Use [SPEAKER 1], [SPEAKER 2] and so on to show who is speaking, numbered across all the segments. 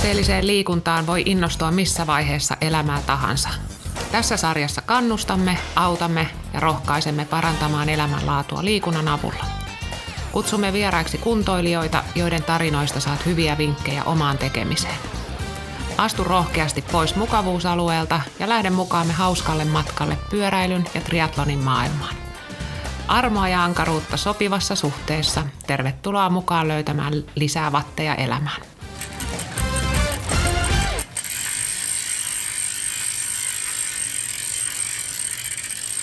[SPEAKER 1] Haasteelliseen liikuntaan voi innostua missä vaiheessa elämää tahansa. Tässä sarjassa kannustamme, autamme ja rohkaisemme parantamaan elämänlaatua liikunnan avulla. Kutsumme vieraiksi kuntoilijoita, joiden tarinoista saat hyviä vinkkejä omaan tekemiseen. Astu rohkeasti pois mukavuusalueelta ja lähde mukaamme hauskalle matkalle pyöräilyn ja triatlonin maailmaan. Armoa ja ankaruutta sopivassa suhteessa. Tervetuloa mukaan löytämään lisää vatteja elämään.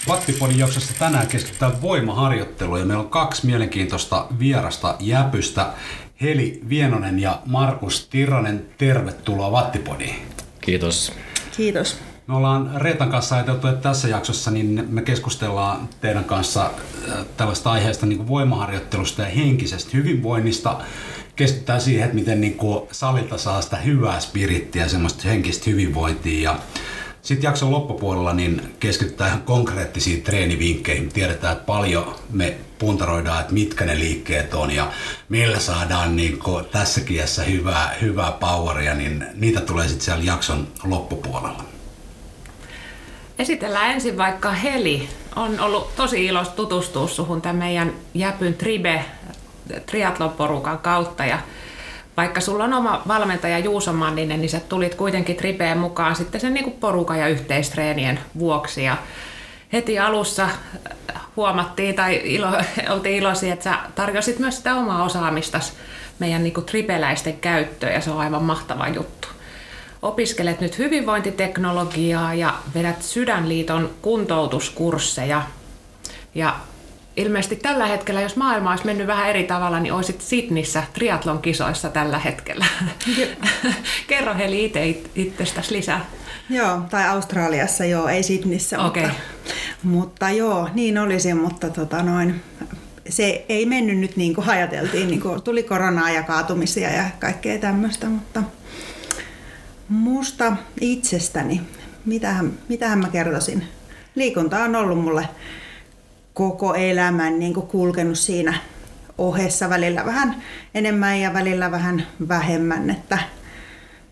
[SPEAKER 2] Vattipodin jaksossa tänään keskitytään voimaharjoitteluun ja meillä on kaksi mielenkiintoista vierasta jäpystä. Heli Vienonen ja Markus Tirranen, tervetuloa Vattipodiin.
[SPEAKER 3] Kiitos.
[SPEAKER 4] Kiitos.
[SPEAKER 2] Me ollaan Reetan kanssa ajateltu, että tässä jaksossa niin me keskustellaan teidän kanssa äh, tällaista aiheesta niin kuin voimaharjoittelusta ja henkisestä hyvinvoinnista. Keskitytään siihen, että miten niin kuin salilta saa sitä hyvää spirittiä ja semmoista henkistä hyvinvointia. Ja sitten jakson loppupuolella niin keskitytään konkreettisiin treenivinkkeihin. Tiedetään, että paljon me puntaroidaan, että mitkä ne liikkeet on ja millä saadaan niin tässäkin iässä hyvää, hyvää poweria, niin niitä tulee sitten siellä jakson loppupuolella.
[SPEAKER 1] Esitellään ensin vaikka Heli. On ollut tosi iloista tutustua suhun tämän meidän Jäpyn Tribe triathlon kautta ja vaikka sulla on oma valmentaja Juuso Manninen, niin sä tulit kuitenkin Tribeen mukaan sitten sen niin porukan ja yhteistreenien vuoksi. Ja heti alussa huomattiin tai ilo, oltiin iloisia, että sä tarjosit myös sitä omaa osaamista meidän niin tripeläisten käyttöön ja se on aivan mahtava juttu. Opiskelet nyt hyvinvointiteknologiaa ja vedät Sydänliiton kuntoutuskursseja. Ja ilmeisesti tällä hetkellä, jos maailma olisi mennyt vähän eri tavalla, niin olisit Sydnissä triatlon kisoissa tällä hetkellä. Kerro Heli itse itsestäsi lisää.
[SPEAKER 4] Joo, tai Australiassa joo, ei Sydnissä, okay. mutta, mutta joo, niin olisi, mutta tota noin, se ei mennyt nyt niin kuin ajateltiin, niin kuin tuli koronaa ja kaatumisia ja kaikkea tämmöistä, mutta musta itsestäni, mitähän, mitähän mä kertoisin. Liikunta on ollut mulle koko elämän niin kuin kulkenut siinä ohessa välillä vähän enemmän ja välillä vähän vähemmän. Että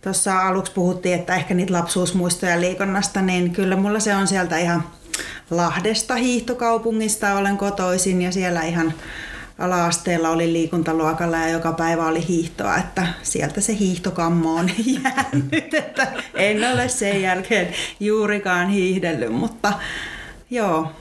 [SPEAKER 4] tuossa aluksi puhuttiin, että ehkä niitä lapsuusmuistoja liikunnasta, niin kyllä mulla se on sieltä ihan Lahdesta hiihtokaupungista olen kotoisin ja siellä ihan ala-asteella oli liikuntaluokalla ja joka päivä oli hiihtoa, että sieltä se hiihtokammo on jäänyt, että en ole sen jälkeen juurikaan hiihdellyt, mutta joo,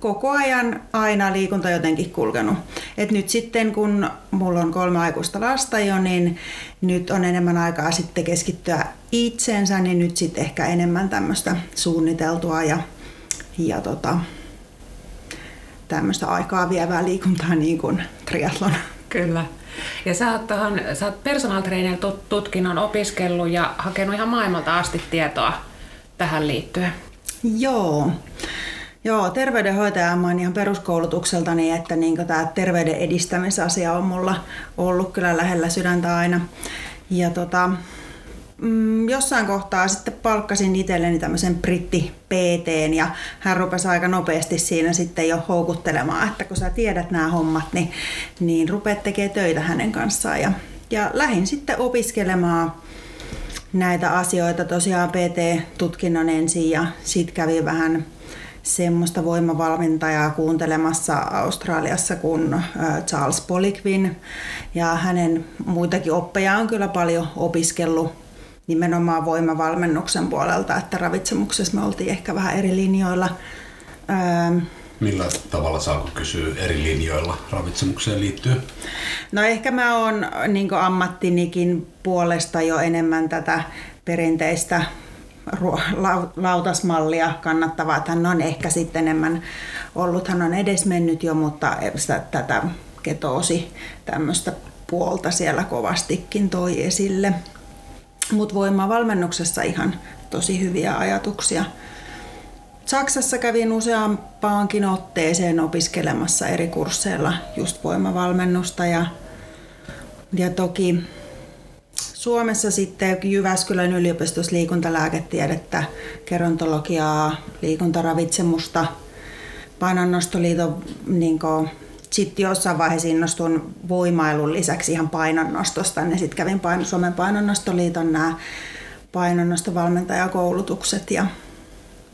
[SPEAKER 4] koko ajan aina liikunta jotenkin kulkenut. Et nyt sitten kun mulla on kolme aikuista lasta jo, niin nyt on enemmän aikaa sitten keskittyä itseensä, niin nyt sitten ehkä enemmän tämmöistä suunniteltua ja, ja tota, tämmöistä aikaa vievää liikuntaa niin kuin triathlon.
[SPEAKER 1] Kyllä. Ja sä oot, tohon, sä oot personal trainer tutkinnon opiskellut ja hakenut ihan maailmalta asti tietoa tähän liittyen.
[SPEAKER 4] Joo. Joo, terveydenhoitaja mä oon ihan peruskoulutukseltani, että niin tämä terveyden edistämisasia on mulla ollut kyllä lähellä sydäntä aina. Ja tota, mm, jossain kohtaa sitten palkkasin itselleni tämmöisen britti PT ja hän rupesi aika nopeasti siinä sitten jo houkuttelemaan, että kun sä tiedät nämä hommat, niin, niin rupeat tekemään töitä hänen kanssaan. Ja, ja lähdin sitten opiskelemaan näitä asioita tosiaan PT-tutkinnon ensin ja sitten kävin vähän semmoista voimavalmentajaa kuuntelemassa Australiassa kuin Charles Poliquin. Ja hänen muitakin oppeja on kyllä paljon opiskellut nimenomaan voimavalmennuksen puolelta, että ravitsemuksessa me oltiin ehkä vähän eri linjoilla.
[SPEAKER 2] Millä tavalla saako kysyä eri linjoilla ravitsemukseen liittyen?
[SPEAKER 4] No ehkä mä oon niin ammattinikin puolesta jo enemmän tätä perinteistä lautasmallia kannattavaa. Hän on ehkä sitten enemmän ollut, hän on edes mennyt jo, mutta tätä ketoosi tämmöistä puolta siellä kovastikin toi esille. Mutta voimavalmennuksessa ihan tosi hyviä ajatuksia. Saksassa kävin useampaankin otteeseen opiskelemassa eri kursseilla just voimavalmennusta ja, ja toki Suomessa sitten Jyväskylän yliopistossa liikuntalääketiedettä, gerontologiaa, liikuntaravitsemusta, painonnostoliiton niin sitten jossain vaiheessa innostun voimailun lisäksi ihan painonnostosta, niin sitten kävin paino, Suomen painonnostoliiton nämä painonnostovalmentajakoulutukset ja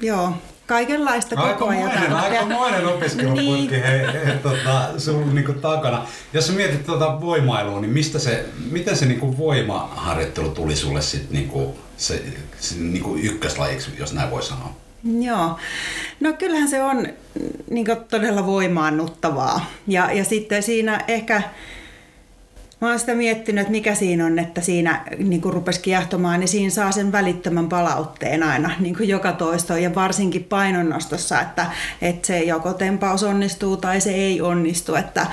[SPEAKER 4] joo, kaikenlaista koko ajan.
[SPEAKER 2] Aikamoinen opiskeluputki niin. hei, hei, tota, sun niinku takana. Jos sä mietit tuota voimailua, niin mistä se, miten se niinku voimaharjoittelu tuli sulle sit niinku, se, se niinku ykköslajiksi, jos näin voi sanoa?
[SPEAKER 4] Joo. No kyllähän se on niin todella voimaannuttavaa. Ja, ja sitten siinä ehkä, mä oon sitä miettinyt, että mikä siinä on, että siinä niin kuin rupesi kiehtomaan, niin siinä saa sen välittömän palautteen aina niin kuin joka toisto ja varsinkin painonnostossa, että, että se joko tempaus onnistuu tai se ei onnistu, että,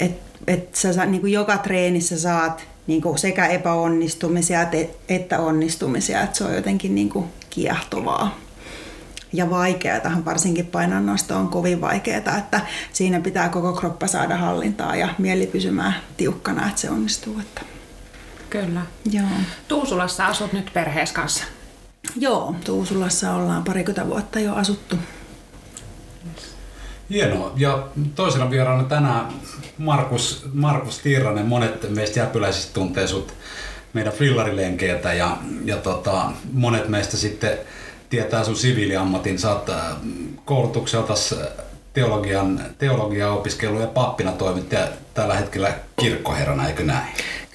[SPEAKER 4] että, että sä niin kuin joka treenissä saat niin kuin sekä epäonnistumisia että onnistumisia, että se on jotenkin niin kuin kiehtovaa ja vaikeaa, varsinkin painonnosto on kovin vaikeaa, että siinä pitää koko kroppa saada hallintaa ja mieli pysymään tiukkana, että se onnistuu. Että.
[SPEAKER 1] Kyllä.
[SPEAKER 4] Joo.
[SPEAKER 1] Tuusulassa asut nyt perheessä kanssa?
[SPEAKER 4] Joo, Tuusulassa ollaan parikymmentä vuotta jo asuttu.
[SPEAKER 2] Hienoa. Ja toisena vieraana tänään Markus, Markus Tiiranen. Monet meistä jäpyläisistä tuntee sut meidän frillarilenkeiltä ja, ja tota, monet meistä sitten tietää sun siviiliammatin. Sä oot äh, koulutukselta teologian, teologian opiskelu ja pappina toimit ja tällä hetkellä kirkkoherrana, eikö näin?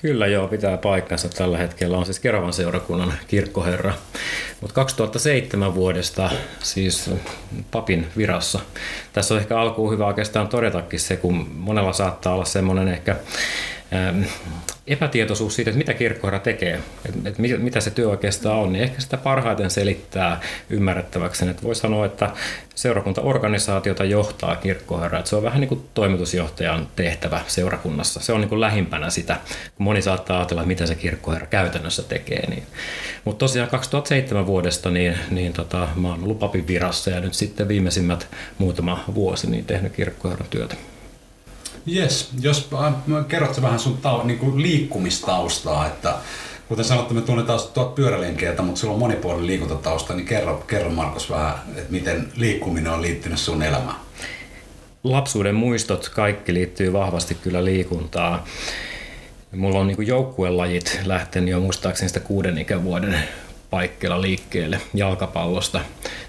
[SPEAKER 3] Kyllä joo, pitää paikkansa. Tällä hetkellä on siis Keravan seurakunnan kirkkoherra. Mutta 2007 vuodesta siis papin virassa. Tässä on ehkä alkuun hyvä oikeastaan todetakin se, kun monella saattaa olla semmoinen ehkä epätietoisuus siitä, että mitä kirkkoherra tekee, että mitä se työ oikeastaan on, niin ehkä sitä parhaiten selittää ymmärrettäväksi. Että voi sanoa, että seurakuntaorganisaatiota johtaa kirkkoherra, että se on vähän niin kuin toimitusjohtajan tehtävä seurakunnassa. Se on niin kuin lähimpänä sitä, kun moni saattaa ajatella, mitä se kirkkoherra käytännössä tekee. Niin. Mutta tosiaan 2007 vuodesta niin, niin tota, mä oon ollut papin virassa ja nyt sitten viimeisimmät muutama vuosi niin tehnyt kirkkoherran työtä.
[SPEAKER 2] Yes, jos äh, kerrot vähän sun tau, niin kuin liikkumistaustaa, että kuten sanottu, me tunnetaan tuot pyörälenkeiltä, mutta sulla on monipuolinen liikuntatausta, niin kerro, kerro Markus vähän, että miten liikkuminen on liittynyt sun elämään.
[SPEAKER 3] Lapsuuden muistot kaikki liittyy vahvasti kyllä liikuntaan. Mulla on niin joukkuelajit lähtenyt jo muistaakseni sitä kuuden ikävuoden paikkeilla liikkeelle jalkapallosta.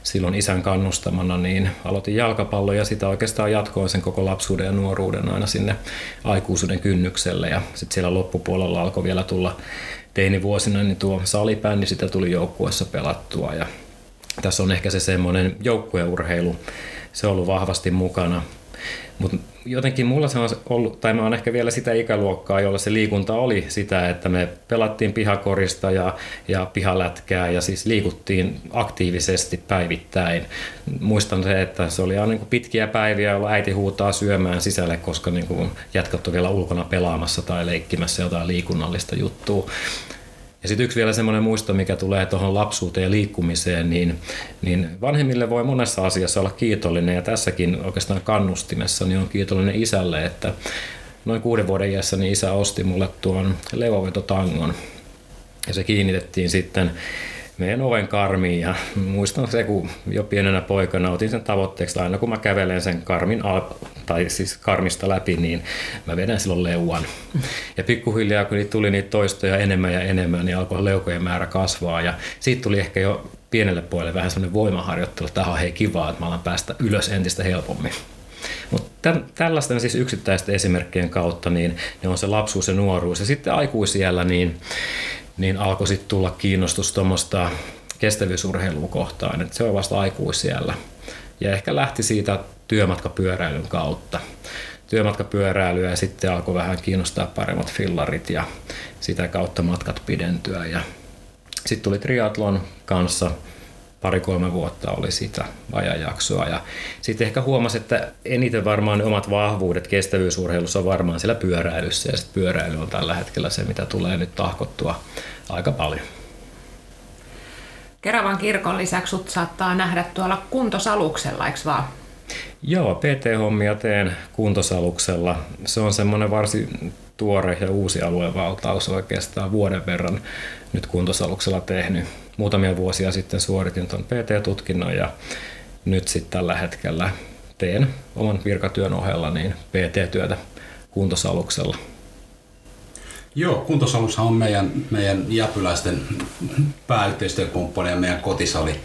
[SPEAKER 3] Silloin isän kannustamana niin aloitin jalkapallon ja sitä oikeastaan jatkoin sen koko lapsuuden ja nuoruuden aina sinne aikuisuuden kynnykselle. Ja sitten siellä loppupuolella alkoi vielä tulla teinivuosina niin tuo salibändi, sitä tuli joukkueessa pelattua. Ja tässä on ehkä se semmoinen joukkueurheilu, se on ollut vahvasti mukana. Mutta jotenkin mulla se on ollut, tai mä oon ehkä vielä sitä ikäluokkaa, jolla se liikunta oli sitä, että me pelattiin pihakorista ja, ja pihalätkää ja siis liikuttiin aktiivisesti päivittäin. Muistan se, että se oli aina niin pitkiä päiviä, joilla äiti huutaa syömään sisälle, koska niin jätkät on vielä ulkona pelaamassa tai leikkimässä jotain liikunnallista juttua. Ja sitten yksi vielä semmoinen muisto, mikä tulee tuohon lapsuuteen ja liikkumiseen, niin, niin vanhemmille voi monessa asiassa olla kiitollinen. Ja tässäkin oikeastaan kannustimessa niin on kiitollinen isälle, että noin kuuden vuoden iässä niin isä osti mulle tuon leuavetotangon ja se kiinnitettiin sitten meidän oven karmiin ja muistan se, kun jo pienenä poikana otin sen tavoitteeksi, aina kun mä kävelen sen karmin al- tai siis karmista läpi, niin mä vedän silloin leuan. Ja pikkuhiljaa kun niitä tuli niitä toistoja enemmän ja enemmän, niin alkoi leukojen määrä kasvaa ja siitä tuli ehkä jo pienelle puolelle vähän semmoinen voimaharjoittelu, että tähän on hei kivaa, että mä alan päästä ylös entistä helpommin. Mutta tällaisten siis yksittäisten esimerkkien kautta niin ne on se lapsuus ja nuoruus. Ja sitten aikuisiellä niin niin alkoi sitten tulla kiinnostus tuommoista kestävyysurheilua kohtaan. Et se on vasta aikuisiellä. Ja ehkä lähti siitä työmatkapyöräilyn kautta. Työmatkapyöräilyä ja sitten alkoi vähän kiinnostaa paremmat fillarit ja sitä kautta matkat pidentyä. Ja sitten tuli triatlon kanssa pari-kolme vuotta oli sitä ajanjaksoa. Ja sitten ehkä huomasi, että eniten varmaan ne omat vahvuudet kestävyysurheilussa on varmaan siellä pyöräilyssä. Ja sitten pyöräily on tällä hetkellä se, mitä tulee nyt tahkottua aika paljon.
[SPEAKER 1] Keravan kirkon lisäksi sut saattaa nähdä tuolla kuntosaluksella, eikö vaan?
[SPEAKER 3] Joo, PT-hommia teen kuntosaluksella. Se on semmoinen varsin tuore ja uusi aluevaltaus oikeastaan vuoden verran nyt kuntosaluksella tehnyt. Muutamia vuosia sitten suoritin tuon PT-tutkinnon ja nyt sitten tällä hetkellä teen oman virkatyön ohella niin PT-työtä kuntosaluksella.
[SPEAKER 2] Joo, kuntosalushan on meidän, meidän jäpyläisten pääyhteistyökumppani ja meidän kotisali.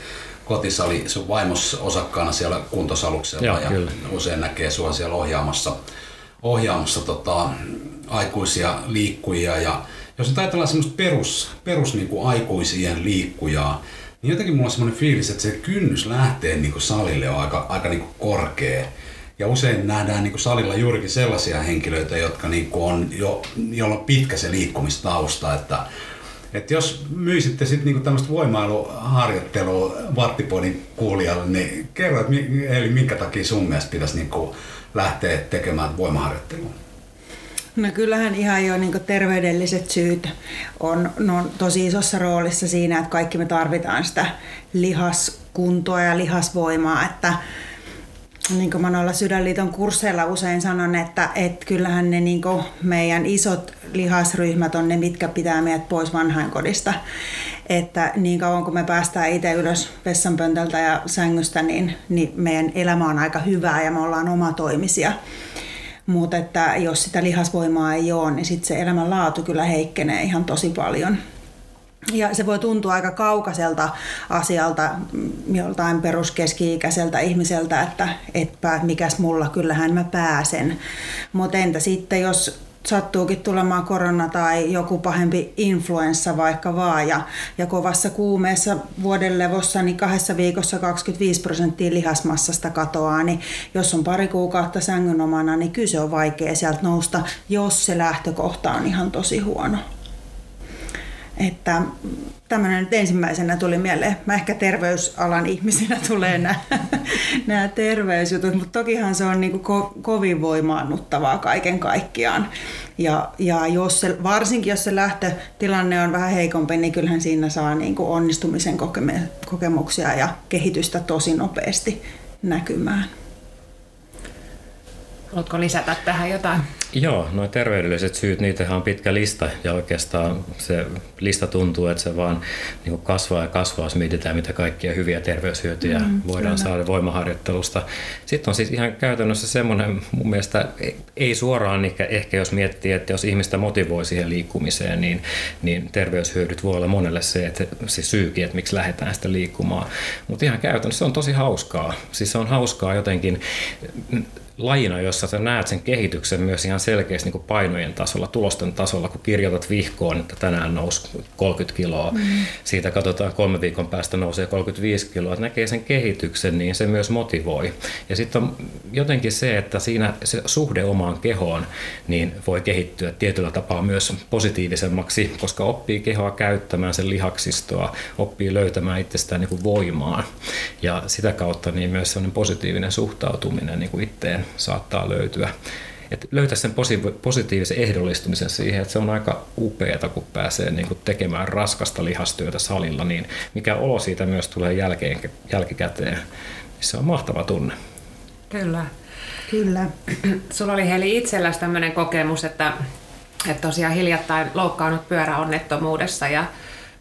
[SPEAKER 2] Kotisali, sun vaimos osakkaana siellä kuntosaluksella
[SPEAKER 3] Joo,
[SPEAKER 2] ja
[SPEAKER 3] kyllä.
[SPEAKER 2] usein näkee sua siellä ohjaamassa, ohjaamassa tota, aikuisia liikkujia. Ja jos nyt ajatellaan semmoista perus, perus niin kuin aikuisien liikkujaa, niin jotenkin mulla on semmoinen fiilis, että se kynnys lähtee niin kuin salille on aika, aika niin kuin korkea. Ja usein nähdään niin kuin salilla juurikin sellaisia henkilöitä, jotka niin kuin on jo, jolla on pitkä se liikkumistausta, että että jos myisitte sitten niinku tämmöistä voimailuharjoittelua Vattipodin kuulijalle, niin kerro, että mi- eli minkä takia sun mielestä pitäisi niinku lähteä tekemään voimaharjoittelua?
[SPEAKER 4] No kyllähän ihan jo niin terveydelliset syyt on, on tosi isossa roolissa siinä, että kaikki me tarvitaan sitä lihaskuntoa ja lihasvoimaa, että niin kuin mä noilla Sydänliiton kursseilla usein sanon, että, että kyllähän ne niin meidän isot lihasryhmät on ne, mitkä pitää meidät pois vanhainkodista. Että niin kauan kun me päästään itse ylös vessanpöntöltä ja sängystä, niin, niin meidän elämä on aika hyvää ja me ollaan omatoimisia. Mutta että jos sitä lihasvoimaa ei ole, niin sitten se elämänlaatu kyllä heikkenee ihan tosi paljon. Ja se voi tuntua aika kaukaiselta asialta mm, joltain peruskeski-ikäiseltä ihmiseltä, että etpä mikäs mulla, kyllähän mä pääsen. Mutta entä sitten, jos sattuukin tulemaan korona tai joku pahempi influenssa vaikka vaan ja, ja kovassa kuumeessa vuoden levossa, niin kahdessa viikossa 25 prosenttia lihasmassasta katoaa, niin jos on pari kuukautta sängyn omana, niin kyllä se on vaikea sieltä nousta, jos se lähtökohta on ihan tosi huono. Että tämmöinen nyt ensimmäisenä tuli mieleen. Mä ehkä terveysalan ihmisinä tulee nämä, nämä terveysjutut, mutta tokihan se on niin ko- kovin voimaannuttavaa kaiken kaikkiaan. Ja, ja jos se, varsinkin jos se lähtötilanne on vähän heikompi, niin kyllähän siinä saa niin onnistumisen kokemuksia ja kehitystä tosi nopeasti näkymään.
[SPEAKER 1] Haluatko lisätä tähän jotain?
[SPEAKER 3] Joo, noin terveydelliset syyt, niitähän on pitkä lista ja oikeastaan se lista tuntuu, että se vaan niin kasvaa ja kasvaa, jos mietitään, mitä kaikkia hyviä terveyshyötyjä mm, voidaan kyllä. saada voimaharjoittelusta. Sitten on siis ihan käytännössä semmoinen, mun mielestä ei suoraan ehkä jos miettii, että jos ihmistä motivoi siihen liikkumiseen, niin, niin terveyshyödyt voi olla monelle se, että se syykin, että miksi lähdetään sitä liikkumaan. Mutta ihan käytännössä se on tosi hauskaa. Siis se on hauskaa jotenkin lajina, jossa sä näet sen kehityksen myös ihan selkeästi niin kuin painojen tasolla, tulosten tasolla, kun kirjoitat vihkoon, että tänään nousi 30 kiloa, mm. siitä katsotaan kolme viikon päästä nousee 35 kiloa, että näkee sen kehityksen, niin se myös motivoi. Ja sitten on jotenkin se, että siinä se suhde omaan kehoon niin voi kehittyä tietyllä tapaa myös positiivisemmaksi, koska oppii kehoa käyttämään sen lihaksistoa, oppii löytämään itsestään niin kuin voimaa ja sitä kautta niin myös sellainen positiivinen suhtautuminen niin kuin itteen saattaa löytyä. Et löytää sen positiivisen ehdollistumisen siihen, että se on aika upeata, kun pääsee niin kuin tekemään raskasta lihastyötä salilla, niin mikä olo siitä myös tulee jälkeen, jälkikäteen. Se on mahtava tunne.
[SPEAKER 1] Kyllä.
[SPEAKER 4] Kyllä.
[SPEAKER 1] Sulla oli Heli itselläsi tämmöinen kokemus, että, että tosiaan hiljattain loukkaannut pyöräonnettomuudessa ja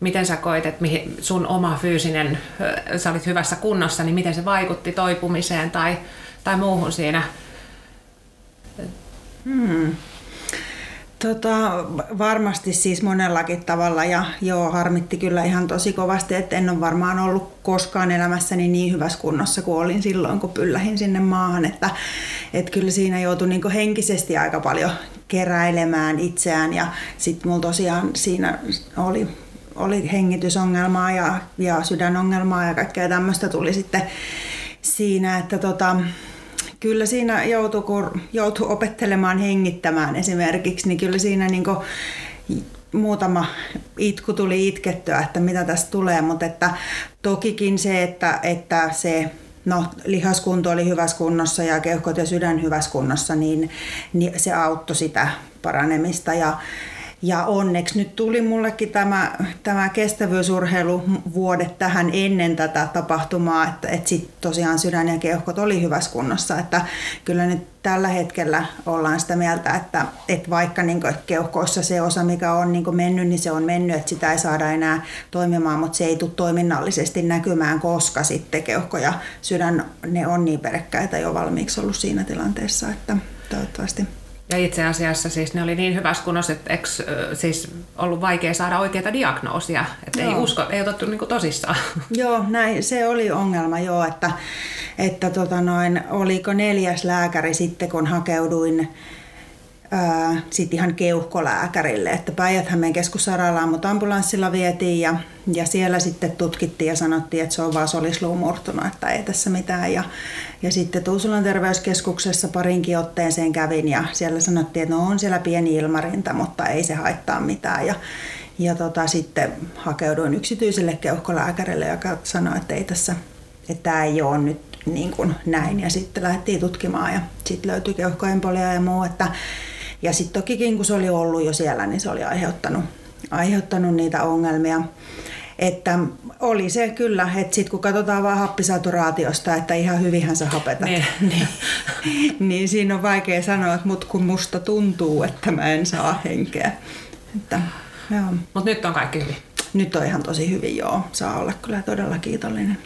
[SPEAKER 1] miten sä koit, että mihin sun oma fyysinen, sä olit hyvässä kunnossa, niin miten se vaikutti toipumiseen tai, tai muuhun siinä?
[SPEAKER 4] Hmm. Tota, varmasti siis monellakin tavalla ja joo, harmitti kyllä ihan tosi kovasti, että en ole varmaan ollut koskaan elämässäni niin hyvässä kunnossa kuin olin silloin, kun pyllähin sinne maahan, että, että kyllä siinä joutui niin henkisesti aika paljon keräilemään itseään ja sitten mulla tosiaan siinä oli oli hengitysongelmaa ja, ja sydänongelmaa ja kaikkea tämmöistä tuli sitten siinä, että tota, kyllä siinä joutui, kun joutui opettelemaan hengittämään esimerkiksi, niin kyllä siinä niin muutama itku tuli itkettyä, että mitä tästä tulee, mutta että tokikin se, että, että se no, lihaskunto oli hyvässä kunnossa ja keuhkot ja sydän hyvässä kunnossa, niin, niin se auttoi sitä paranemista. Ja ja onneksi nyt tuli mullekin tämä, tämä kestävyysurheilu vuodet tähän ennen tätä tapahtumaa, että, että sitten tosiaan sydän ja keuhkot oli hyvässä kunnossa. Että kyllä nyt tällä hetkellä ollaan sitä mieltä, että, että vaikka niin kuin, että keuhkoissa se osa, mikä on niin kuin mennyt, niin se on mennyt, että sitä ei saada enää toimimaan, mutta se ei tule toiminnallisesti näkymään, koska sitten keuhko ja sydän, ne on niin perekkäitä jo valmiiksi ollut siinä tilanteessa, että toivottavasti
[SPEAKER 1] ja itse asiassa siis ne oli niin hyvässä kunnossa, että eikö siis ollut vaikea saada oikeita diagnoosia, että ei usko, ei otettu niin tosissaan.
[SPEAKER 4] Joo, näin, se oli ongelma joo, että, että tota noin, oliko neljäs lääkäri sitten kun hakeuduin sitten ihan keuhkolääkärille, että Päijät-Hämeen keskussairaalaan mut ambulanssilla vietiin ja, ja siellä sitten tutkittiin ja sanottiin, että se on vaan solisluu murtunut, että ei tässä mitään. Ja, ja sitten Tuusulan terveyskeskuksessa parinkin otteeseen kävin ja siellä sanottiin, että no on siellä pieni ilmarinta, mutta ei se haittaa mitään. Ja, ja tota, sitten hakeuduin yksityiselle keuhkolääkärille, joka sanoi, että ei tässä, että tämä ei ole nyt niin kuin näin. Ja sitten lähdettiin tutkimaan ja sitten löytyi keuhkoempolia ja muu, että ja sitten tokikin, kun se oli ollut jo siellä, niin se oli aiheuttanut, aiheuttanut niitä ongelmia. Että oli se kyllä, että sitten kun katsotaan vaan happisaturaatiosta, että ihan hyvinhän sä hapetat, niin, niin, niin siinä on vaikea sanoa, että mut kun musta tuntuu, että mä en saa henkeä.
[SPEAKER 1] Mutta nyt on kaikki hyvin.
[SPEAKER 4] Nyt on ihan tosi hyvin, joo. Saa olla kyllä todella kiitollinen.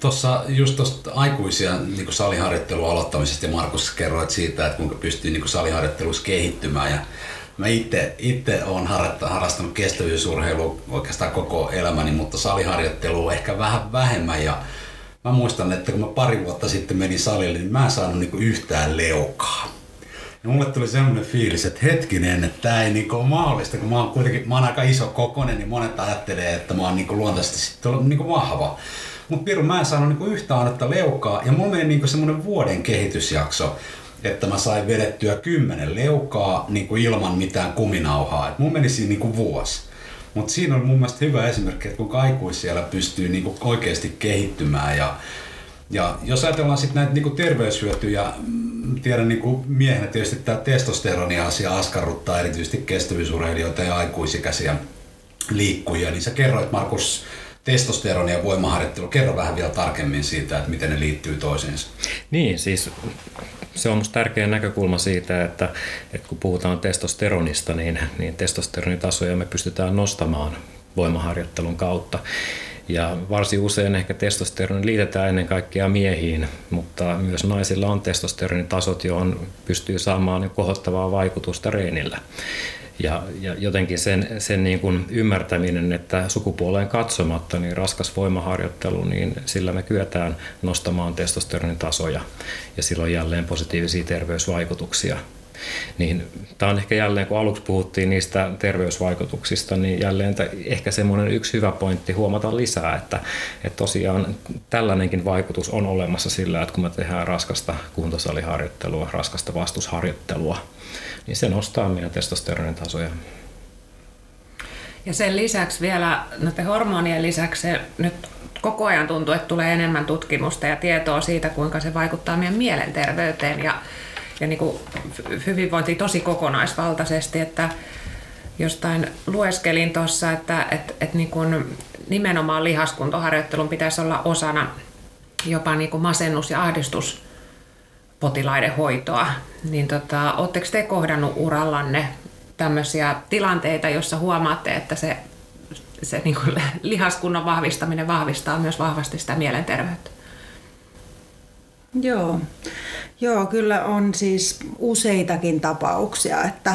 [SPEAKER 2] Tuossa just tuosta aikuisia niin saliharjoittelun aloittamisesta ja Markus kerroit siitä, että kuinka pystyy niin saliharjoittelussa kehittymään ja Mä itse, olen harrastanut kestävyysurheilua oikeastaan koko elämäni, mutta saliharjoittelua ehkä vähän vähemmän ja mä muistan, että kun mä pari vuotta sitten menin salille, niin mä en saanut niinku yhtään leukaa. Ja mulle tuli semmoinen fiilis, että hetkinen, että tämä ei niinku ole mahdollista, kun mä oon kuitenkin mä oon aika iso kokonen, niin monet ajattelee, että mä oon niinku luontaisesti niinku vahva. Mutta Piru, mä en saanut niinku yhtään annetta leukaa ja mulla meni niinku semmoinen vuoden kehitysjakso, että mä sain vedettyä kymmenen leukaa niinku ilman mitään kuminauhaa. Et mun meni siinä niinku vuosi. Mutta siinä on mun mielestä hyvä esimerkki, että kun aikuis siellä pystyy niinku oikeasti kehittymään ja ja jos ajatellaan sitten näitä niinku terveyshyötyjä, mm, tiedän niinku miehenä tietysti tämä testosteroni-asia askarruttaa erityisesti kestävyysurheilijoita ja aikuisikäisiä liikkujia, niin sä kerroit Markus testosteroni ja voimaharjoittelu. Kerro vähän vielä tarkemmin siitä, että miten ne liittyy toisiinsa.
[SPEAKER 3] Niin, siis se on minusta tärkeä näkökulma siitä, että, että kun puhutaan testosteronista, niin, niin testosteronitasoja me pystytään nostamaan voimaharjoittelun kautta. Ja varsin usein ehkä testosteroni liitetään ennen kaikkea miehiin, mutta myös naisilla on testosteronitasot, johon pystyy saamaan kohottavaa vaikutusta reenillä. Ja, ja jotenkin sen, sen niin kuin ymmärtäminen, että sukupuoleen katsomatta niin raskas voimaharjoittelu, niin sillä me kyetään nostamaan testosteronin tasoja ja silloin jälleen positiivisia terveysvaikutuksia. Niin tämä on ehkä jälleen, kun aluksi puhuttiin niistä terveysvaikutuksista, niin jälleen ehkä semmoinen yksi hyvä pointti huomata lisää, että, että tosiaan tällainenkin vaikutus on olemassa sillä, että kun me tehdään raskasta kuntosaliharjoittelua, raskasta vastusharjoittelua, niin se nostaa meidän testosteronin tasoja.
[SPEAKER 1] Ja sen lisäksi vielä, noiden hormonien lisäksi nyt koko ajan tuntuu, että tulee enemmän tutkimusta ja tietoa siitä, kuinka se vaikuttaa meidän mielenterveyteen ja, ja niin kuin hyvinvointiin tosi kokonaisvaltaisesti, että jostain lueskelin tuossa, että, että, että niin kuin nimenomaan lihaskuntoharjoittelun pitäisi olla osana jopa niin kuin masennus- ja ahdistus potilaiden hoitoa, niin tota, oletteko te kohdannut urallanne tämmöisiä tilanteita, jossa huomaatte, että se, se niin kuin lihaskunnan vahvistaminen vahvistaa myös vahvasti sitä mielenterveyttä?
[SPEAKER 4] Joo. Joo, kyllä on siis useitakin tapauksia, että,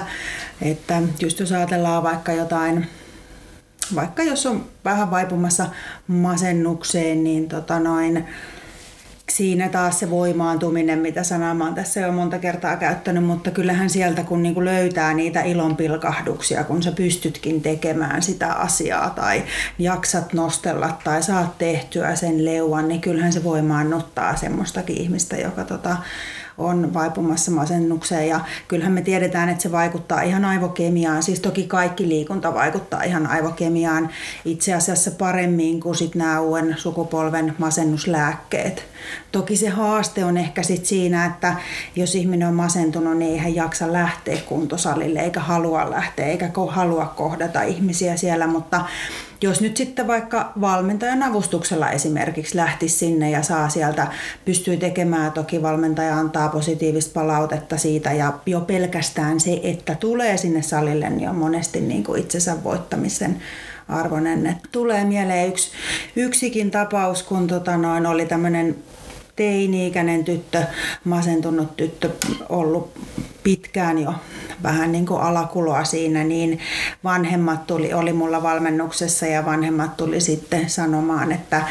[SPEAKER 4] että just jos ajatellaan vaikka jotain, vaikka jos on vähän vaipumassa masennukseen, niin tota noin, siinä taas se voimaantuminen, mitä sanaa mä oon tässä jo monta kertaa käyttänyt, mutta kyllähän sieltä kun niinku löytää niitä ilonpilkahduksia, kun sä pystytkin tekemään sitä asiaa tai jaksat nostella tai saat tehtyä sen leuan, niin kyllähän se voimaannuttaa semmoistakin ihmistä, joka tota, on vaipumassa masennukseen ja kyllähän me tiedetään, että se vaikuttaa ihan aivokemiaan. Siis toki kaikki liikunta vaikuttaa ihan aivokemiaan itse asiassa paremmin kuin sit nämä uuden sukupolven masennuslääkkeet. Toki se haaste on ehkä sit siinä, että jos ihminen on masentunut, niin ei hän jaksa lähteä kuntosalille eikä halua lähteä eikä halua kohdata ihmisiä siellä, mutta jos nyt sitten vaikka valmentajan avustuksella esimerkiksi lähti sinne ja saa sieltä, pystyy tekemään, toki valmentaja antaa positiivista palautetta siitä ja jo pelkästään se, että tulee sinne salille, niin on monesti niin kuin itsensä voittamisen arvoinen. Tulee mieleen yksi, yksikin tapaus, kun tota noin, oli tämmöinen teini-ikäinen tyttö, masentunut tyttö, ollut pitkään jo vähän niin kuin alakuloa siinä, niin vanhemmat tuli, oli mulla valmennuksessa ja vanhemmat tuli sitten sanomaan, että,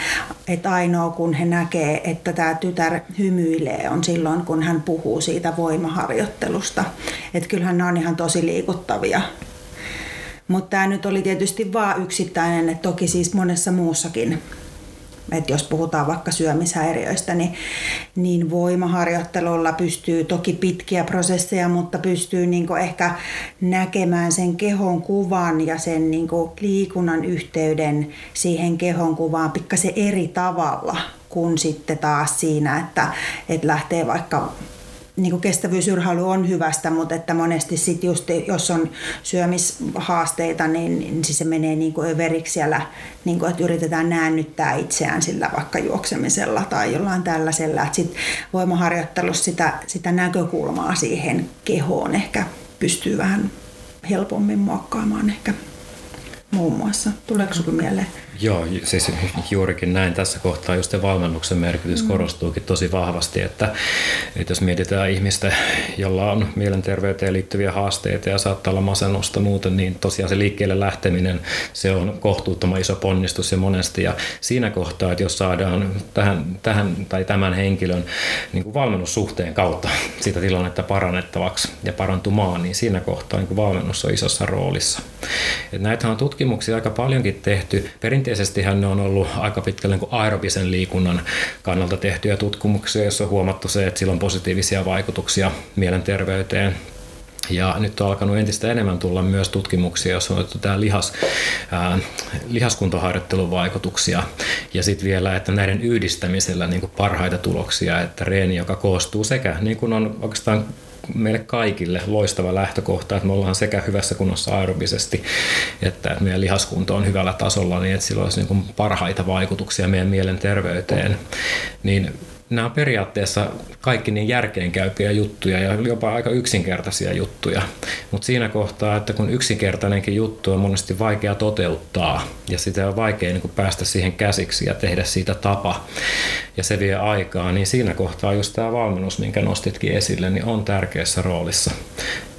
[SPEAKER 4] että ainoa kun he näkee, että tämä tytär hymyilee on silloin, kun hän puhuu siitä voimaharjoittelusta. Että kyllähän ne on ihan tosi liikuttavia mutta tämä nyt oli tietysti vain yksittäinen, että toki siis monessa muussakin että jos puhutaan vaikka syömishäiriöistä, niin, niin voimaharjoittelulla pystyy toki pitkiä prosesseja, mutta pystyy niin ehkä näkemään sen kehon kuvan ja sen niin liikunnan yhteyden siihen kehon kuvaan pikkasen eri tavalla kuin sitten taas siinä, että, että lähtee vaikka niin kestävyysyrhailu on hyvästä, mutta että monesti sit just, jos on syömishaasteita, niin, niin siis se menee niin kuin överiksi siellä, niin kuin, että yritetään näännyttää itseään sillä vaikka juoksemisella tai jollain tällaisella. Sit voimaharjoittelussa sitä, sitä näkökulmaa siihen kehoon ehkä pystyy vähän helpommin muokkaamaan ehkä muun muassa. Tuleeko sinulle mieleen?
[SPEAKER 3] Joo, siis juurikin näin. Tässä kohtaa just valmennuksen merkitys mm. korostuukin tosi vahvasti, että, että jos mietitään ihmistä, jolla on mielenterveyteen liittyviä haasteita ja saattaa olla masennusta muuten, niin tosiaan se liikkeelle lähteminen, se on kohtuuttoman iso ponnistus ja monesti. Ja siinä kohtaa, että jos saadaan tähän, tähän tai tämän henkilön niin kuin valmennussuhteen kautta sitä tilannetta parannettavaksi ja parantumaan, niin siinä kohtaa niin kuin valmennus on isossa roolissa. Et näitähän on tutkimuksia aika paljonkin tehty. Perinteisesti perinteisesti ne on ollut aika pitkälle niin aerobisen liikunnan kannalta tehtyjä tutkimuksia, joissa on huomattu se, että sillä on positiivisia vaikutuksia mielenterveyteen, ja nyt on alkanut entistä enemmän tulla myös tutkimuksia, joissa on otettu tämä lihas, ää, lihaskuntoharjoittelun vaikutuksia. Ja sitten vielä, että näiden yhdistämisellä niin parhaita tuloksia, että reeni, joka koostuu sekä, niin kuin on oikeastaan meille kaikille loistava lähtökohta, että me ollaan sekä hyvässä kunnossa aerobisesti, että meidän lihaskunto on hyvällä tasolla, niin että sillä olisi niin kuin parhaita vaikutuksia meidän mielenterveyteen. Niin nämä on periaatteessa kaikki niin järkeenkäypiä juttuja ja jopa aika yksinkertaisia juttuja. Mutta siinä kohtaa, että kun yksinkertainenkin juttu on monesti vaikea toteuttaa ja sitä on vaikea niin päästä siihen käsiksi ja tehdä siitä tapa ja se vie aikaa, niin siinä kohtaa just tämä valmennus, minkä nostitkin esille, niin on tärkeässä roolissa.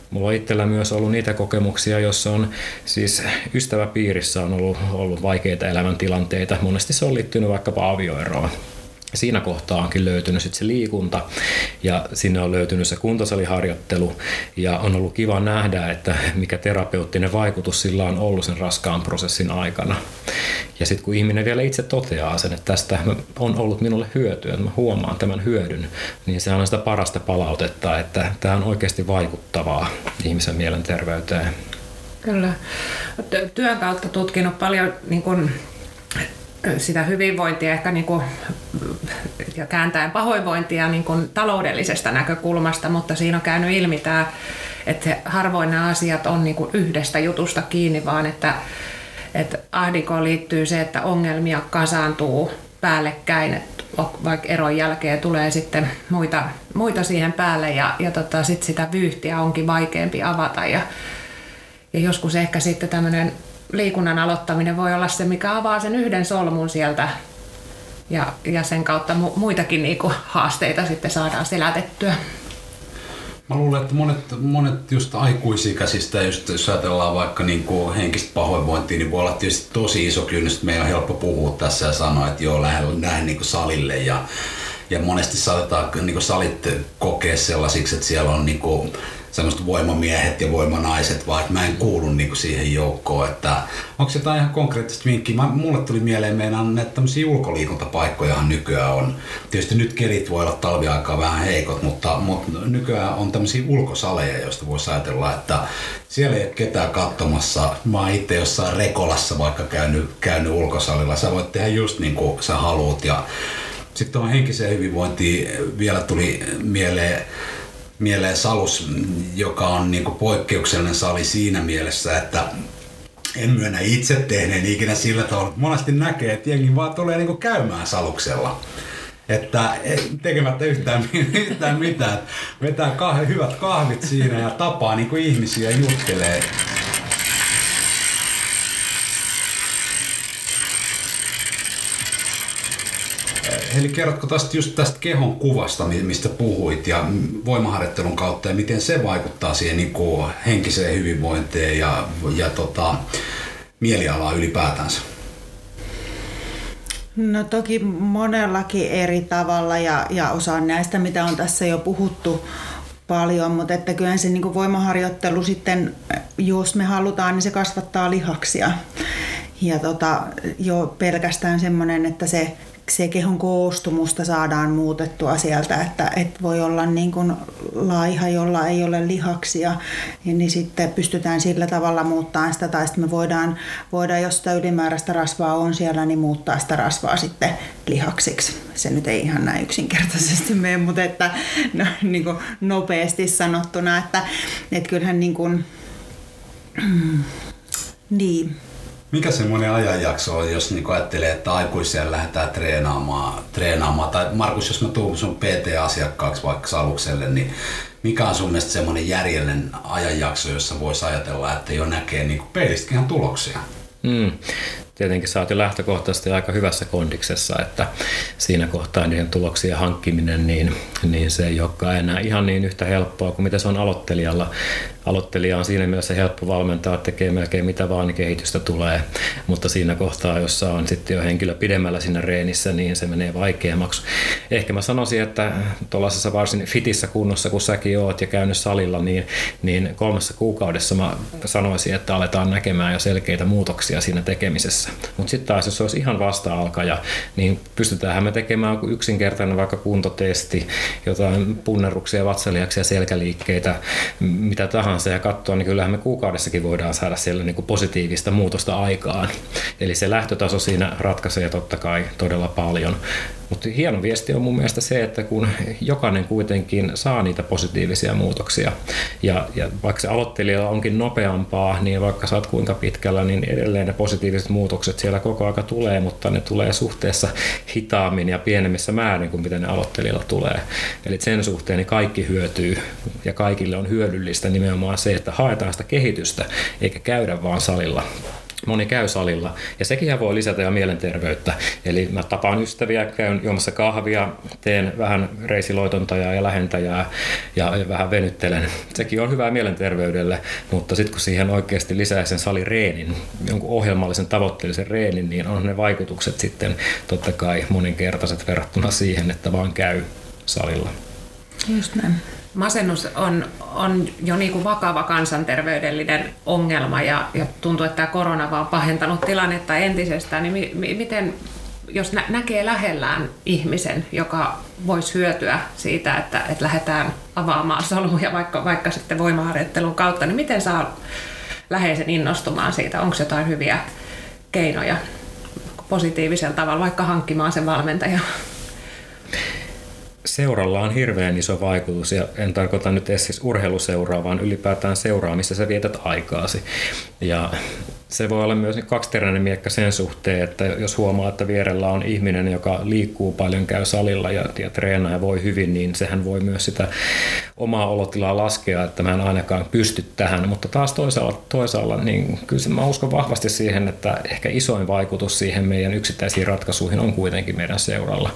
[SPEAKER 3] Mulla on itsellä myös ollut niitä kokemuksia, jossa on siis ystäväpiirissä on ollut, ollut vaikeita elämäntilanteita. Monesti se on liittynyt vaikkapa avioeroon siinä kohtaa onkin löytynyt sit se liikunta ja sinne on löytynyt se kuntosaliharjoittelu ja on ollut kiva nähdä, että mikä terapeuttinen vaikutus sillä on ollut sen raskaan prosessin aikana. Ja sitten kun ihminen vielä itse toteaa sen, että tästä on ollut minulle hyötyä, että mä huomaan tämän hyödyn, niin se on sitä parasta palautetta, että tämä on oikeasti vaikuttavaa ihmisen mielenterveyteen.
[SPEAKER 1] Kyllä. Työn kautta tutkinut paljon niin kun sitä hyvinvointia ehkä niin kuin, ja kääntäen pahoinvointia niin kuin taloudellisesta näkökulmasta, mutta siinä on käynyt ilmi tämä, että harvoin nämä asiat on niin kuin yhdestä jutusta kiinni, vaan että, että ahdinkoon liittyy se, että ongelmia kasaantuu päällekkäin, että vaikka eron jälkeen tulee sitten muita, muita siihen päälle ja, ja tota, sit sitä vyyhtiä onkin vaikeampi avata ja, ja joskus ehkä sitten tämmöinen liikunnan aloittaminen voi olla se, mikä avaa sen yhden solmun sieltä ja, ja sen kautta mu- muitakin niinku haasteita sitten saadaan selätettyä.
[SPEAKER 2] Mä luulen, että monet, monet just aikuisikäisistä, just jos ajatellaan vaikka niin kuin henkistä pahoinvointia, niin voi olla tietysti tosi iso kynnys, että meidän on helppo puhua tässä ja sanoa, että joo, lähden, lähden niin kuin salille ja, ja monesti saatetaan niin kuin salit kokea sellaisiksi, että siellä on niin kuin semmoista voimamiehet ja voimanaiset, vaan että mä en kuulu niinku siihen joukkoon. Että onko se jotain ihan konkreettista vinkkiä? Mä, mulle tuli mieleen meidän, että tämmöisiä ulkoliikuntapaikkojahan nykyään on. Tietysti nyt kelit voi olla talviaikaa vähän heikot, mutta, mutta nykyään on tämmöisiä ulkosaleja, joista voisi ajatella, että siellä ei ole ketään katsomassa. Mä oon itse jossain Rekolassa vaikka käynyt, käynyt ulkosalilla. Sä voit tehdä just niin kuin sä haluut. Ja sitten on henkiseen hyvinvointiin vielä tuli mieleen mieleen Salus, joka on niin kuin poikkeuksellinen sali siinä mielessä, että en myönnä itse tehneen ikinä sillä tavalla, että monesti näkee, että jengi vaan tulee niin kuin käymään Saluksella. Että tekemättä yhtään, yhtään mitään. Vetää kah- hyvät kahvit siinä ja tapaa niin kuin ihmisiä juttelee. Eli kerrotko tästä just tästä kehon kuvasta, mistä puhuit, ja voimaharjoittelun kautta, ja miten se vaikuttaa siihen niin kuin henkiseen hyvinvointiin ja, ja tota, mielialaa ylipäätänsä?
[SPEAKER 4] No toki monellakin eri tavalla ja, ja osa näistä, mitä on tässä jo puhuttu paljon, mutta että kyllä se niin voimaharjoittelu sitten, jos me halutaan, niin se kasvattaa lihaksia. Ja tota, jo pelkästään semmoinen, että se se kehon koostumusta saadaan muutettua sieltä, että, että voi olla niin kuin laiha, jolla ei ole lihaksia, niin sitten pystytään sillä tavalla muuttamaan sitä, tai sitten me voidaan, voidaan, jos sitä ylimääräistä rasvaa on siellä, niin muuttaa sitä rasvaa sitten lihaksiksi. Se nyt ei ihan näin yksinkertaisesti mene, mutta että no, niin kuin nopeasti sanottuna, että, että kyllähän niin kuin, niin,
[SPEAKER 2] mikä semmoinen ajanjakso on, jos niin ajattelee, että aikuisia lähdetään treenaamaan, treenaamaan, tai Markus, jos mä tuun sun PT-asiakkaaksi vaikka Salukselle, niin mikä on sun mielestä semmoinen järjellinen ajanjakso, jossa voisi ajatella, että jo näkee niin peilistäkin ihan tuloksia?
[SPEAKER 3] Mm tietenkin sä oot jo lähtökohtaisesti aika hyvässä kondiksessa, että siinä kohtaa niiden tuloksien hankkiminen, niin, niin se ei olekaan enää ihan niin yhtä helppoa kuin mitä se on aloittelijalla. Aloittelija on siinä mielessä helppo valmentaa, tekee melkein mitä vaan, niin kehitystä tulee, mutta siinä kohtaa, jossa on sitten jo henkilö pidemmällä siinä reenissä, niin se menee vaikeammaksi. Ehkä mä sanoisin, että tuollaisessa varsin fitissä kunnossa, kun säkin oot ja käynyt salilla, niin, niin kolmessa kuukaudessa mä sanoisin, että aletaan näkemään jo selkeitä muutoksia siinä tekemisessä. Mutta sitten taas, jos olisi ihan vasta-alkaja, niin pystytäänhän me tekemään yksinkertainen vaikka kuntotesti, jotain punneruksia, vatsalihaksia, selkäliikkeitä, mitä tahansa ja katsoa, niin kyllähän me kuukaudessakin voidaan saada siellä niin kuin positiivista muutosta aikaan. Eli se lähtötaso siinä ratkaisee totta kai todella paljon. Mutta hieno viesti on mun mielestä se, että kun jokainen kuitenkin saa niitä positiivisia muutoksia ja, ja vaikka se aloittelijalla onkin nopeampaa, niin vaikka saat kuinka pitkällä, niin edelleen ne positiiviset muutokset siellä koko aika tulee, mutta ne tulee suhteessa hitaammin ja pienemmissä määrin kuin mitä ne aloittelijalla tulee. Eli sen suhteen niin kaikki hyötyy ja kaikille on hyödyllistä nimenomaan se, että haetaan sitä kehitystä eikä käydä vaan salilla moni käy salilla. Ja sekin voi lisätä jo mielenterveyttä. Eli mä tapaan ystäviä, käyn juomassa kahvia, teen vähän reisiloitontajaa ja lähentäjää ja, ja vähän venyttelen. Sekin on hyvää mielenterveydelle, mutta sitten kun siihen oikeasti lisää sen salireenin, jonkun ohjelmallisen tavoitteellisen reenin, niin on ne vaikutukset sitten totta kai moninkertaiset verrattuna siihen, että vaan käy salilla.
[SPEAKER 4] Just näin
[SPEAKER 1] masennus on, on jo niin kuin vakava kansanterveydellinen ongelma ja, ja tuntuu, että tämä korona vaan pahentanut tilannetta entisestään, niin mi, mi, miten, jos nä, näkee lähellään ihmisen, joka voisi hyötyä siitä, että, että lähdetään avaamaan soluja vaikka, vaikka sitten voimaharjoittelun kautta, niin miten saa läheisen innostumaan siitä? Onko jotain hyviä keinoja positiivisella tavalla, vaikka hankkimaan sen valmentajan?
[SPEAKER 3] Seuralla on hirveän iso vaikutus, ja en tarkoita nyt edes siis urheiluseuraa, vaan ylipäätään seuraa, missä sä vietät aikaasi. Ja se voi olla myös kaksiteräinen miekka sen suhteen, että jos huomaa, että vierellä on ihminen, joka liikkuu paljon, käy salilla ja, ja treenaa ja voi hyvin, niin sehän voi myös sitä omaa olotilaa laskea, että mä en ainakaan pysty tähän. Mutta taas toisaalla, toisaalla niin kyllä mä uskon vahvasti siihen, että ehkä isoin vaikutus siihen meidän yksittäisiin ratkaisuihin on kuitenkin meidän seuralla.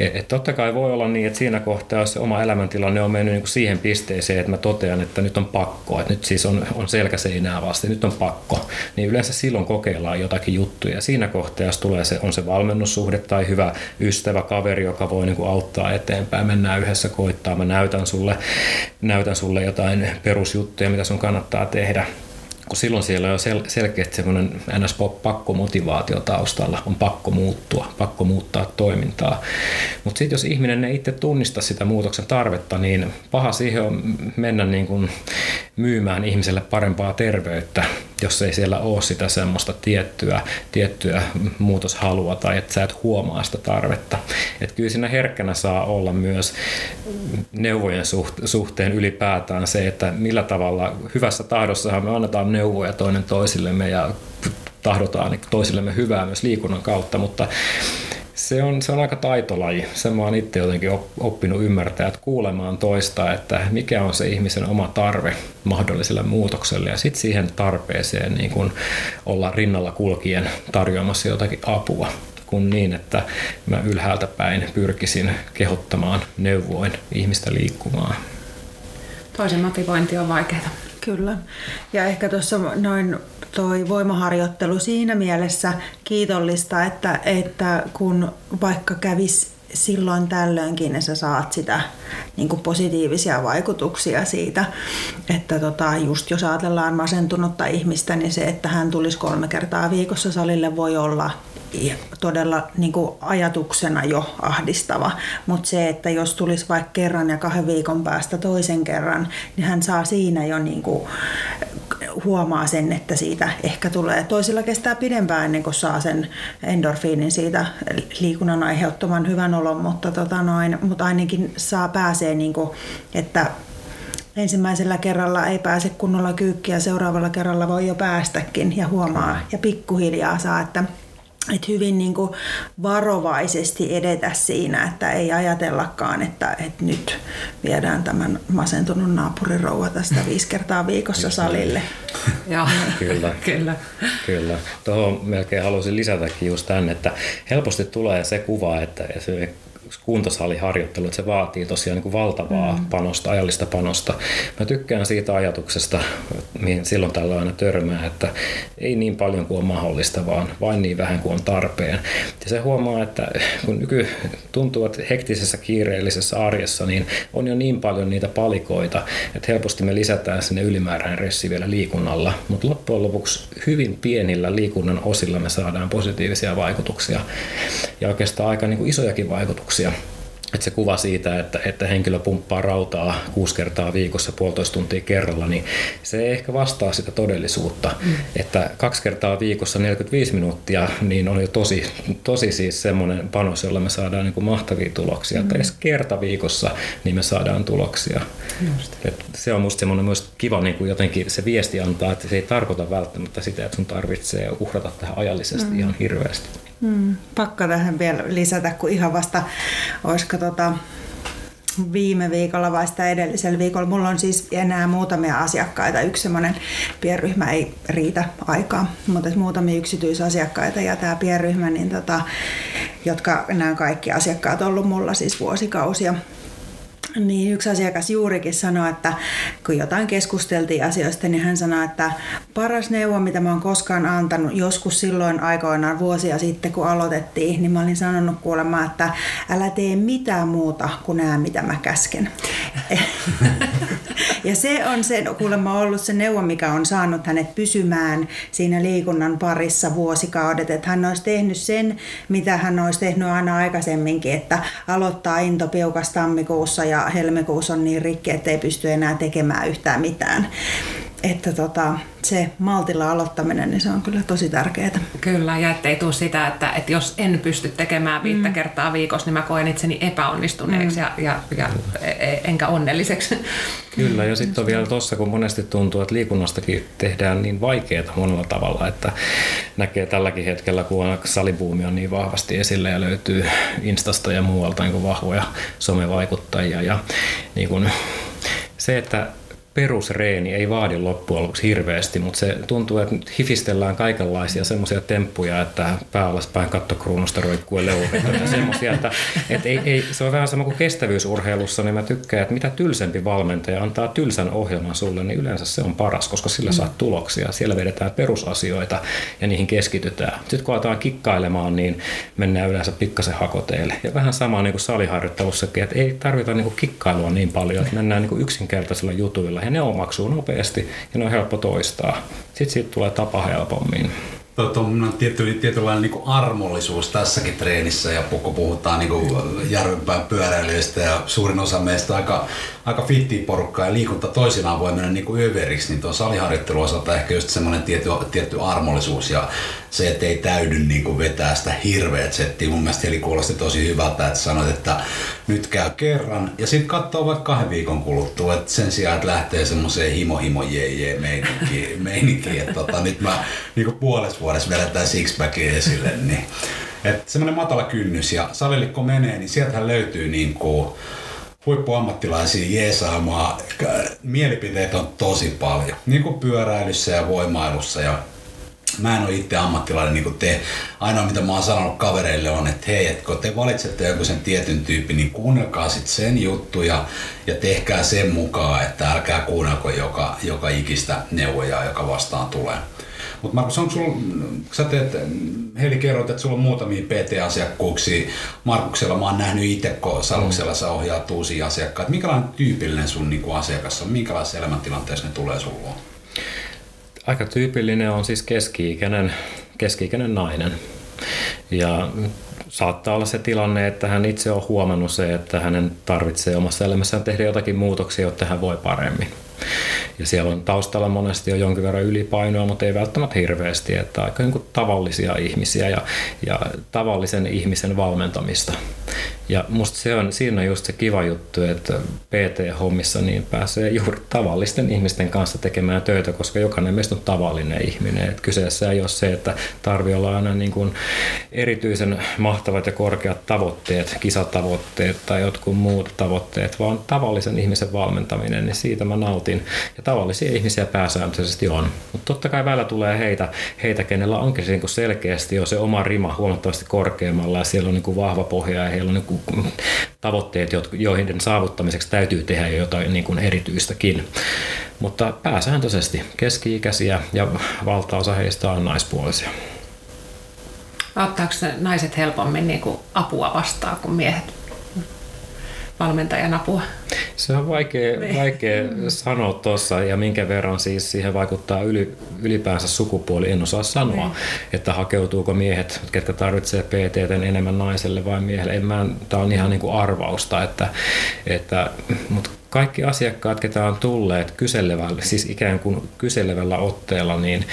[SPEAKER 3] Et, et totta kai voi olla niin, että siinä kohtaa, jos se oma elämäntilanne on mennyt niin kuin siihen pisteeseen, että mä totean, että nyt on pakko, että nyt siis on, on selkäseinää vasta, nyt on pakko niin yleensä silloin kokeillaan jotakin juttuja. Siinä kohtaa, jos tulee se, on se valmennussuhde tai hyvä ystävä, kaveri, joka voi niin kuin auttaa eteenpäin, mennään yhdessä koittaa, mä näytän sulle, näytän sulle jotain perusjuttuja, mitä sun kannattaa tehdä kun silloin siellä on sel- selkeästi semmoinen ns. pakkomotivaatio taustalla, on pakko muuttua, pakko muuttaa toimintaa. Mutta sitten jos ihminen ei itse tunnista sitä muutoksen tarvetta, niin paha siihen on mennä niin kuin myymään ihmiselle parempaa terveyttä, jos ei siellä ole sitä semmoista tiettyä, tiettyä muutoshalua tai että sä et huomaa sitä tarvetta. Et kyllä siinä herkkänä saa olla myös neuvojen suhteen ylipäätään se, että millä tavalla hyvässä tahdossahan me annetaan neuvoja toinen toisillemme ja tahdotaan toisillemme hyvää myös liikunnan kautta, mutta se on, se on aika taitolaji. Se mä oon itse jotenkin oppinut ymmärtää, että kuulemaan toista, että mikä on se ihmisen oma tarve mahdolliselle muutokselle ja sitten siihen tarpeeseen niin kun olla rinnalla kulkien tarjoamassa jotakin apua kuin niin, että mä ylhäältä päin pyrkisin kehottamaan neuvoin ihmistä liikkumaan.
[SPEAKER 1] Toisen motivointi on vaikeaa.
[SPEAKER 4] Kyllä. Ja ehkä tuossa noin toi voimaharjoittelu siinä mielessä kiitollista, että, että kun vaikka kävis silloin tällöinkin niin sä saat sitä niin kuin positiivisia vaikutuksia siitä, että tota, just jos ajatellaan masentunutta ihmistä, niin se, että hän tulisi kolme kertaa viikossa salille voi olla todella niin kuin ajatuksena jo ahdistava, mutta se, että jos tulisi vaikka kerran ja kahden viikon päästä toisen kerran, niin hän saa siinä jo niin kuin huomaa sen, että siitä ehkä tulee. Toisilla kestää pidempään ennen kuin saa sen endorfiinin siitä liikunnan aiheuttaman hyvän olon, mutta, tota noin, mutta ainakin saa pääsee, niin kuin, että ensimmäisellä kerralla ei pääse kunnolla kyykkiä, seuraavalla kerralla voi jo päästäkin ja huomaa ja pikkuhiljaa saa, että että hyvin niin kuin varovaisesti edetä siinä, että ei ajatellakaan, että, että nyt viedään tämän masentunut naapurirouva tästä viisi kertaa viikossa salille.
[SPEAKER 1] Joo, kyllä. kyllä.
[SPEAKER 3] kyllä. Tuohon melkein haluaisin lisätäkin just tämän, että helposti tulee se kuva, että kuntosaliharjoittelu, että se vaatii tosiaan niin kuin valtavaa mm. panosta, ajallista panosta. Mä tykkään siitä ajatuksesta, mihin silloin tällä aina törmää, että ei niin paljon kuin on mahdollista, vaan vain niin vähän kuin on tarpeen. Ja se huomaa, että kun nyky tuntuu, että hektisessä kiireellisessä arjessa, niin on jo niin paljon niitä palikoita, että helposti me lisätään sinne ylimääräinen ressi vielä liikunnalla, mutta loppujen lopuksi hyvin pienillä liikunnan osilla me saadaan positiivisia vaikutuksia ja oikeastaan aika niin kuin isojakin vaikutuksia ajatuksia. Että se kuva siitä, että, että henkilö pumppaa rautaa kuusi kertaa viikossa puolitoista tuntia kerralla, niin se ei ehkä vastaa sitä todellisuutta. Mm. Että kaksi kertaa viikossa 45 minuuttia, niin on jo tosi, tosi siis semmoinen panos, jolla me saadaan niin kuin mahtavia tuloksia. Mm. Että edes kerta viikossa, niin me saadaan tuloksia. Et se on musta semmoinen myös kiva niin kuin jotenkin se viesti antaa, että se ei tarkoita välttämättä sitä, että sun tarvitsee uhrata tähän ajallisesti mm. ihan hirveästi.
[SPEAKER 4] Hmm, pakko tähän vielä lisätä, kun ihan vasta olisiko tota, viime viikolla vai sitä edellisellä viikolla. Mulla on siis enää muutamia asiakkaita. Yksi semmoinen pienryhmä ei riitä aikaa, mutta muutamia yksityisasiakkaita ja tämä pienryhmä, niin tota, jotka nämä kaikki asiakkaat on ollut mulla siis vuosikausia niin yksi asiakas juurikin sanoi, että kun jotain keskusteltiin asioista, niin hän sanoi, että paras neuvo, mitä mä oon koskaan antanut, joskus silloin aikoinaan vuosia sitten, kun aloitettiin, niin mä olin sanonut kuulemma, että älä tee mitään muuta kuin nämä, mitä mä käsken. ja se on se kuulemma ollut se neuvo, mikä on saanut hänet pysymään siinä liikunnan parissa vuosikaudet, että hän olisi tehnyt sen, mitä hän olisi tehnyt aina aikaisemminkin, että aloittaa into piukas tammikuussa ja helmikuussa on niin rikki, että ei pysty enää tekemään yhtään mitään. Että tota, se maltilla aloittaminen, niin se on kyllä tosi tärkeää.
[SPEAKER 1] Kyllä, ja ettei tule sitä, että, että jos en pysty tekemään viittä mm. kertaa viikossa, niin mä koen itseni epäonnistuneeksi mm. ja, ja, ja e, e, enkä onnelliseksi.
[SPEAKER 3] Kyllä, ja sitten on vielä tuossa, kun monesti tuntuu, että liikunnastakin tehdään niin vaikeaa monella tavalla, että näkee tälläkin hetkellä, kun salibuumi on niin vahvasti esillä ja löytyy Instasta ja muualta niin vahvoja somevaikuttajia. Ja niin kuin se, että perusreeni ei vaadi loppujen lopuksi hirveästi, mutta se tuntuu, että nyt hifistellään kaikenlaisia semmoisia temppuja, että pää alaspäin kattokruunusta roikkuu ja ja semmoisia, että, että ei, ei, se on vähän sama kuin kestävyysurheilussa, niin mä tykkään, että mitä tylsempi valmentaja antaa tylsän ohjelman sulle, niin yleensä se on paras, koska sillä mm. saat tuloksia. Siellä vedetään perusasioita ja niihin keskitytään. Sitten kun aletaan kikkailemaan, niin mennään yleensä pikkasen hakoteille. Ja vähän sama niin kuin saliharjoittelussakin, että ei tarvita niin kuin kikkailua niin paljon, että mennään niin kuin yksinkertaisilla jutuilla ja ne omaksuu nopeasti ja ne on helppo toistaa. Sitten siitä tulee tapa helpommin
[SPEAKER 2] tuommoinen tietty, tietynlainen niin armollisuus tässäkin treenissä ja kun puhutaan niin järvenpään pyöräilijöistä ja suurin osa meistä aika, aika fittiä porukkaa ja liikunta toisinaan voi mennä niin kuin överiksi, niin tuon saliharjoittelun osalta ehkä just semmoinen tietty, tietty armollisuus ja se, että ei täydy niin kuin vetää sitä hirveät settiä. Mun mielestä eli kuulosti tosi hyvältä, että sanoit, että nyt käy kerran ja sitten katsoo vaikka kahden viikon kuluttua, että sen sijaan, että lähtee semmoiseen himo himo jee jee meininkiin, meininkiin että tota, nyt mä niin kuin puolessa vuodessa vedetään sixpackia esille, niin että semmoinen matala kynnys ja salilikko menee, niin sieltähän löytyy niin kuin huippuammattilaisia jeesaamaan. Mielipiteet on tosi paljon, niin kuin pyöräilyssä ja voimailussa ja mä en ole itse ammattilainen niin kuin te. Ainoa mitä mä oon sanonut kavereille on, että hei, että kun te valitsette joku sen tietyn tyypin, niin kuunnelkaa sit sen juttuja ja tehkää sen mukaan, että älkää kuunnelko joka, joka ikistä neuvoja, joka vastaan tulee. Mutta Markus, onko sulla, sä teet, Heli kerroit, että sulla on muutamia PT-asiakkuuksia. Markuksella mä oon nähnyt itse, kun Saluksella sä ohjaat uusia asiakkaita. Minkälainen tyypillinen sun niin kuin asiakas on? Minkälaisessa elämäntilanteessa ne tulee sulla?
[SPEAKER 3] Aika tyypillinen on siis keski-ikäinen, keski-ikäinen nainen. Ja saattaa olla se tilanne, että hän itse on huomannut se, että hänen tarvitsee omassa elämässään tehdä jotakin muutoksia, jotta hän voi paremmin. Ja siellä on taustalla monesti jo jonkin verran ylipainoa, mutta ei välttämättä hirveästi, että aika niin tavallisia ihmisiä ja, ja tavallisen ihmisen valmentamista. Ja musta se on, siinä on just se kiva juttu, että PT-hommissa niin pääsee juuri tavallisten ihmisten kanssa tekemään töitä, koska jokainen meistä on tavallinen ihminen. Et kyseessä ei ole se, että tarvii olla aina niin kuin erityisen mahtavat ja korkeat tavoitteet, kisatavoitteet tai jotkut muut tavoitteet, vaan tavallisen ihmisen valmentaminen, niin siitä mä nautin. Ja tavallisia ihmisiä pääsääntöisesti on. Mutta totta kai välillä tulee heitä, heitä kenellä onkin niin selkeästi jo se oma rima huomattavasti korkeammalla ja siellä on niin kuin vahva pohja ja heillä on niin tavoitteet, joihin saavuttamiseksi täytyy tehdä jotain niin kuin erityistäkin. Mutta pääsääntöisesti keski-ikäisiä ja valtaosa heistä on naispuolisia.
[SPEAKER 1] Ottaako naiset helpommin niin kuin apua vastaan kuin miehet? Valmentajan apua?
[SPEAKER 3] Se on vaikea, niin. vaikea sanoa tuossa ja minkä verran siis siihen vaikuttaa yli, ylipäänsä sukupuoli. En osaa sanoa, niin. että hakeutuuko miehet, ketkä tarvitsee PT enemmän naiselle vai miehelle. En mä, tämä on ihan niin kuin arvausta, että, että, mutta kaikki asiakkaat, ketä on tulleet kyselevällä, siis ikään kuin kyselevällä otteella, niin,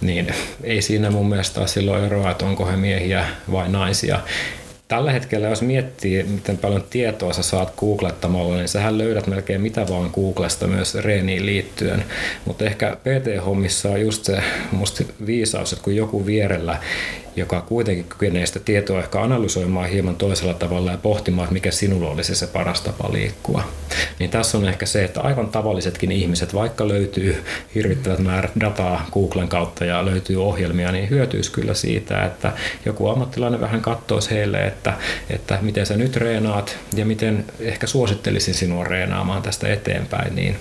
[SPEAKER 3] niin ei siinä mun mielestä ole silloin eroa, että onko he miehiä vai naisia tällä hetkellä, jos miettii, miten paljon tietoa sä saat googlettamalla, niin sähän löydät melkein mitä vaan Googlesta myös reeniin liittyen. Mutta ehkä PT-hommissa on just se musta viisaus, että kun joku vierellä joka kuitenkin kykenee sitä tietoa ehkä analysoimaan hieman toisella tavalla ja pohtimaan, että mikä sinulla olisi se paras tapa liikkua. Niin tässä on ehkä se, että aivan tavallisetkin ihmiset, vaikka löytyy hirvittävät määrät dataa Googlen kautta ja löytyy ohjelmia, niin hyötyisi kyllä siitä, että joku ammattilainen vähän katsoisi heille, että, että miten sä nyt reenaat ja miten ehkä suosittelisin sinua reenaamaan tästä eteenpäin, niin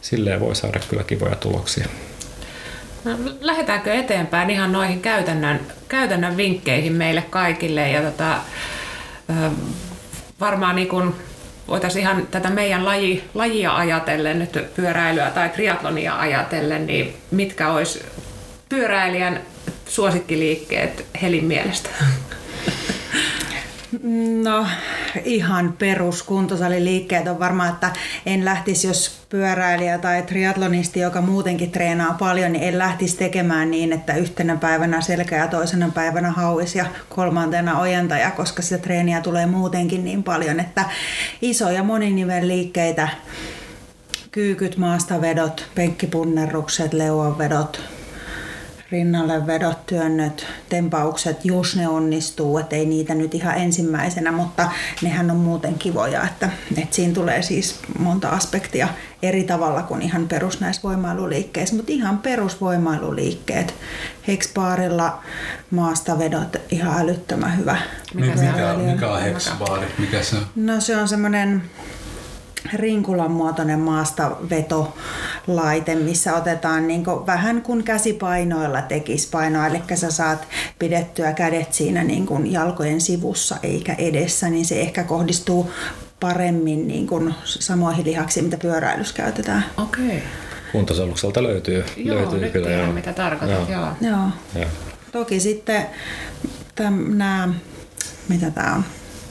[SPEAKER 3] silleen voi saada kyllä kivoja tuloksia.
[SPEAKER 1] No, lähdetäänkö eteenpäin ihan noihin käytännön, käytännön vinkkeihin meille kaikille ja tota, varmaan niin kun voitaisiin ihan tätä meidän laji, lajia ajatellen, nyt pyöräilyä tai triatlonia ajatellen, niin mitkä olisi pyöräilijän suosikkiliikkeet Helin mielestä?
[SPEAKER 4] No ihan peruskuntosaliliikkeet on varmaan, että en lähtisi, jos pyöräilijä tai triatlonisti, joka muutenkin treenaa paljon, niin en lähtisi tekemään niin, että yhtenä päivänä selkä ja toisena päivänä hauis ja kolmantena ojentaja, koska sitä treeniä tulee muutenkin niin paljon, että isoja moninivelliikkeitä, kyykyt, maastavedot, penkkipunnerrukset, leuanvedot, rinnalle vedot, työnnöt, tempaukset, jos ne onnistuu, että ei niitä nyt ihan ensimmäisenä, mutta nehän on muuten kivoja, että, että siinä tulee siis monta aspektia eri tavalla kuin ihan perus näissä voimailuliikkeissä, mutta ihan perusvoimailuliikkeet. Hexbaarilla maastavedot ihan älyttömän hyvä.
[SPEAKER 2] Mikä, mikä, mikä on hexbaari? Mikä se on?
[SPEAKER 4] No se on semmoinen rinkulan muotoinen maastavetolaite, missä otetaan niin kuin vähän kuin käsipainoilla tekisi painoa, eli sä saat pidettyä kädet siinä niin kuin jalkojen sivussa eikä edessä, niin se ehkä kohdistuu paremmin niin kuin samoihin lihaksiin, mitä pyöräilyssä käytetään.
[SPEAKER 1] Okei. Okay.
[SPEAKER 3] Kuntosalukselta löytyy,
[SPEAKER 1] joo,
[SPEAKER 3] löytyy
[SPEAKER 1] nyt
[SPEAKER 3] kyllä.
[SPEAKER 1] tiedän,
[SPEAKER 3] Joo.
[SPEAKER 1] mitä tarkoitat. Joo.
[SPEAKER 4] Joo.
[SPEAKER 3] Joo.
[SPEAKER 4] Toki sitten nämä, mitä tämä on,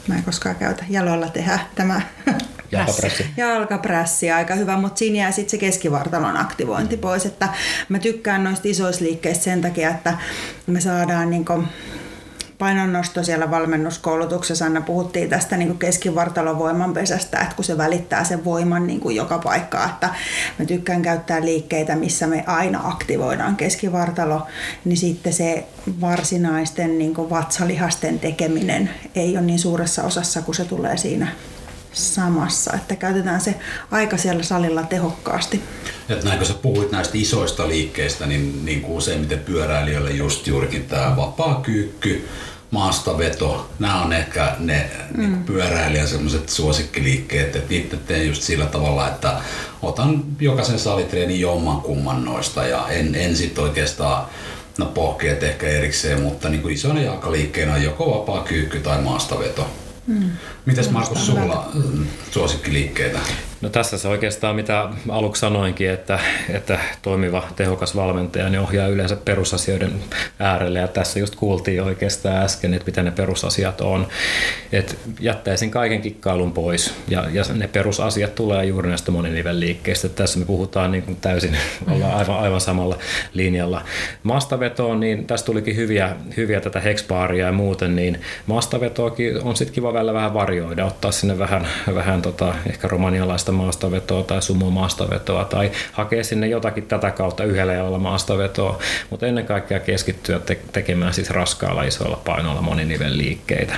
[SPEAKER 4] mä en koskaan käytä, jaloilla tehdä tämä
[SPEAKER 3] Jalkapressi.
[SPEAKER 4] jalkaprässi aika hyvä, mutta siinä jää sitten se keskivartalon aktivointi pois. Että mä tykkään noista isoista liikkeistä sen takia, että me saadaan niinku painonnosto siellä valmennuskoulutuksessa aina puhuttiin tästä niin keskivartalon voimanpesästä, että kun se välittää sen voiman niin kuin joka paikkaan, että mä tykkään käyttää liikkeitä, missä me aina aktivoidaan keskivartalo, niin sitten se varsinaisten niin kuin vatsalihasten tekeminen ei ole niin suuressa osassa, kun se tulee siinä samassa, että käytetään se aika siellä salilla tehokkaasti.
[SPEAKER 2] Että näin kun sä puhuit näistä isoista liikkeistä, niin, niin kuin useimmiten pyöräilijöille just juurikin tämä vapaa kyykky, maastaveto, nämä on ehkä ne mm. niin pyöräilijän semmoiset suosikkiliikkeet, että niitä teen just sillä tavalla, että otan jokaisen salitreenin jomman kumman noista ja en, en sit oikeastaan no pohkeet ehkä erikseen, mutta niin kuin isona jalkaliikkeenä on joko vapaa kyykky tai maastaveto. Mm. Mites Markus sulla suosikkiliikkeitä?
[SPEAKER 3] No tässä se oikeastaan mitä aluksi sanoinkin, että, että toimiva, tehokas valmentaja niin ohjaa yleensä perusasioiden äärelle ja tässä just kuultiin oikeastaan äsken, että mitä ne perusasiat on. Että jättäisin kaiken kikkailun pois ja, ja ne perusasiat tulee juuri näistä moninivelliikkeistä. Tässä me puhutaan niin kuin täysin, ollaan aivan, aivan samalla linjalla. Maastavetoon, niin tässä tulikin hyviä, hyviä tätä hexbaaria ja muuten, niin maastavetoakin on sitten kiva välillä vähän varjoida, ottaa sinne vähän, vähän tota, ehkä romanialaista maastavetoa tai sumo maastavetoa tai hakea sinne jotakin tätä kautta yhdellä jalalla maastavetoa, mutta ennen kaikkea keskittyä te- tekemään siis raskaalla isoilla painoilla moninivelliikkeitä.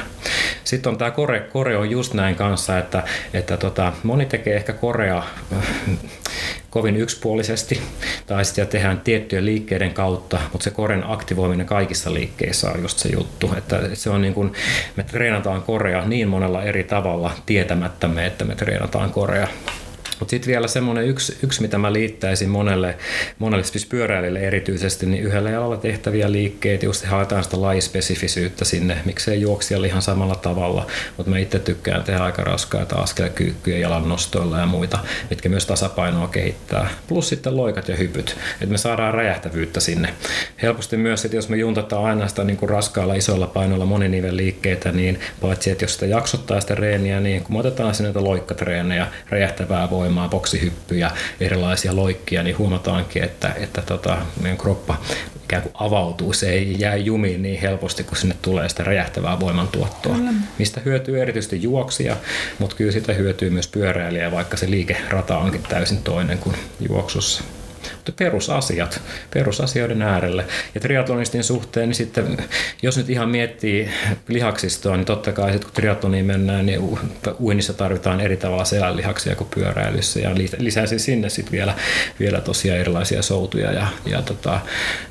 [SPEAKER 3] Sitten on tämä kore, kore on just näin kanssa, että, että tota, moni tekee ehkä korea kovin yksipuolisesti tai sitten tehdään tiettyjen liikkeiden kautta, mutta se koren aktivoiminen kaikissa liikkeissä on just se juttu, että se on niin kuin, me treenataan korea niin monella eri tavalla tietämättämme, että me treenataan korea. Mutta sitten vielä semmoinen yksi, yksi, mitä mä liittäisin monelle, monelle siis pyöräilijälle erityisesti, niin yhdellä jalalla tehtäviä liikkeitä, just haetaan sitä lajispesifisyyttä sinne, miksei juoksijalla ihan samalla tavalla, mutta mä itse tykkään tehdä aika raskaita askelkyykkyjä jalan nostoilla ja muita, mitkä myös tasapainoa kehittää. Plus sitten loikat ja hypyt, että me saadaan räjähtävyyttä sinne. Helposti myös, että jos me juntataan aina sitä niin kuin raskaalla isoilla painoilla moninivel liikkeitä, niin paitsi että jos sitä jaksottaa sitä reeniä, niin kun me otetaan sinne loikkatreenejä, räjähtävää voimaa, voimaa, boksihyppyjä, erilaisia loikkia, niin huomataankin, että, että tota, meidän kroppa ikään kuin avautuu. Se ei jää jumiin niin helposti, kun sinne tulee sitä räjähtävää voimantuottoa, kyllä. mistä hyötyy erityisesti juoksija, mutta kyllä sitä hyötyy myös pyöräilijä, vaikka se liikerata onkin täysin toinen kuin juoksussa perusasiat, perusasioiden äärelle. Ja triatlonistin suhteen, niin sitten jos nyt ihan miettii lihaksistoa, niin totta kai sitten kun triatloniin mennään, niin uinnissa tarvitaan eri tavalla selänlihaksia kuin pyöräilyssä. Ja lisäisin sinne sitten vielä, vielä tosiaan erilaisia soutuja ja, ja, tota,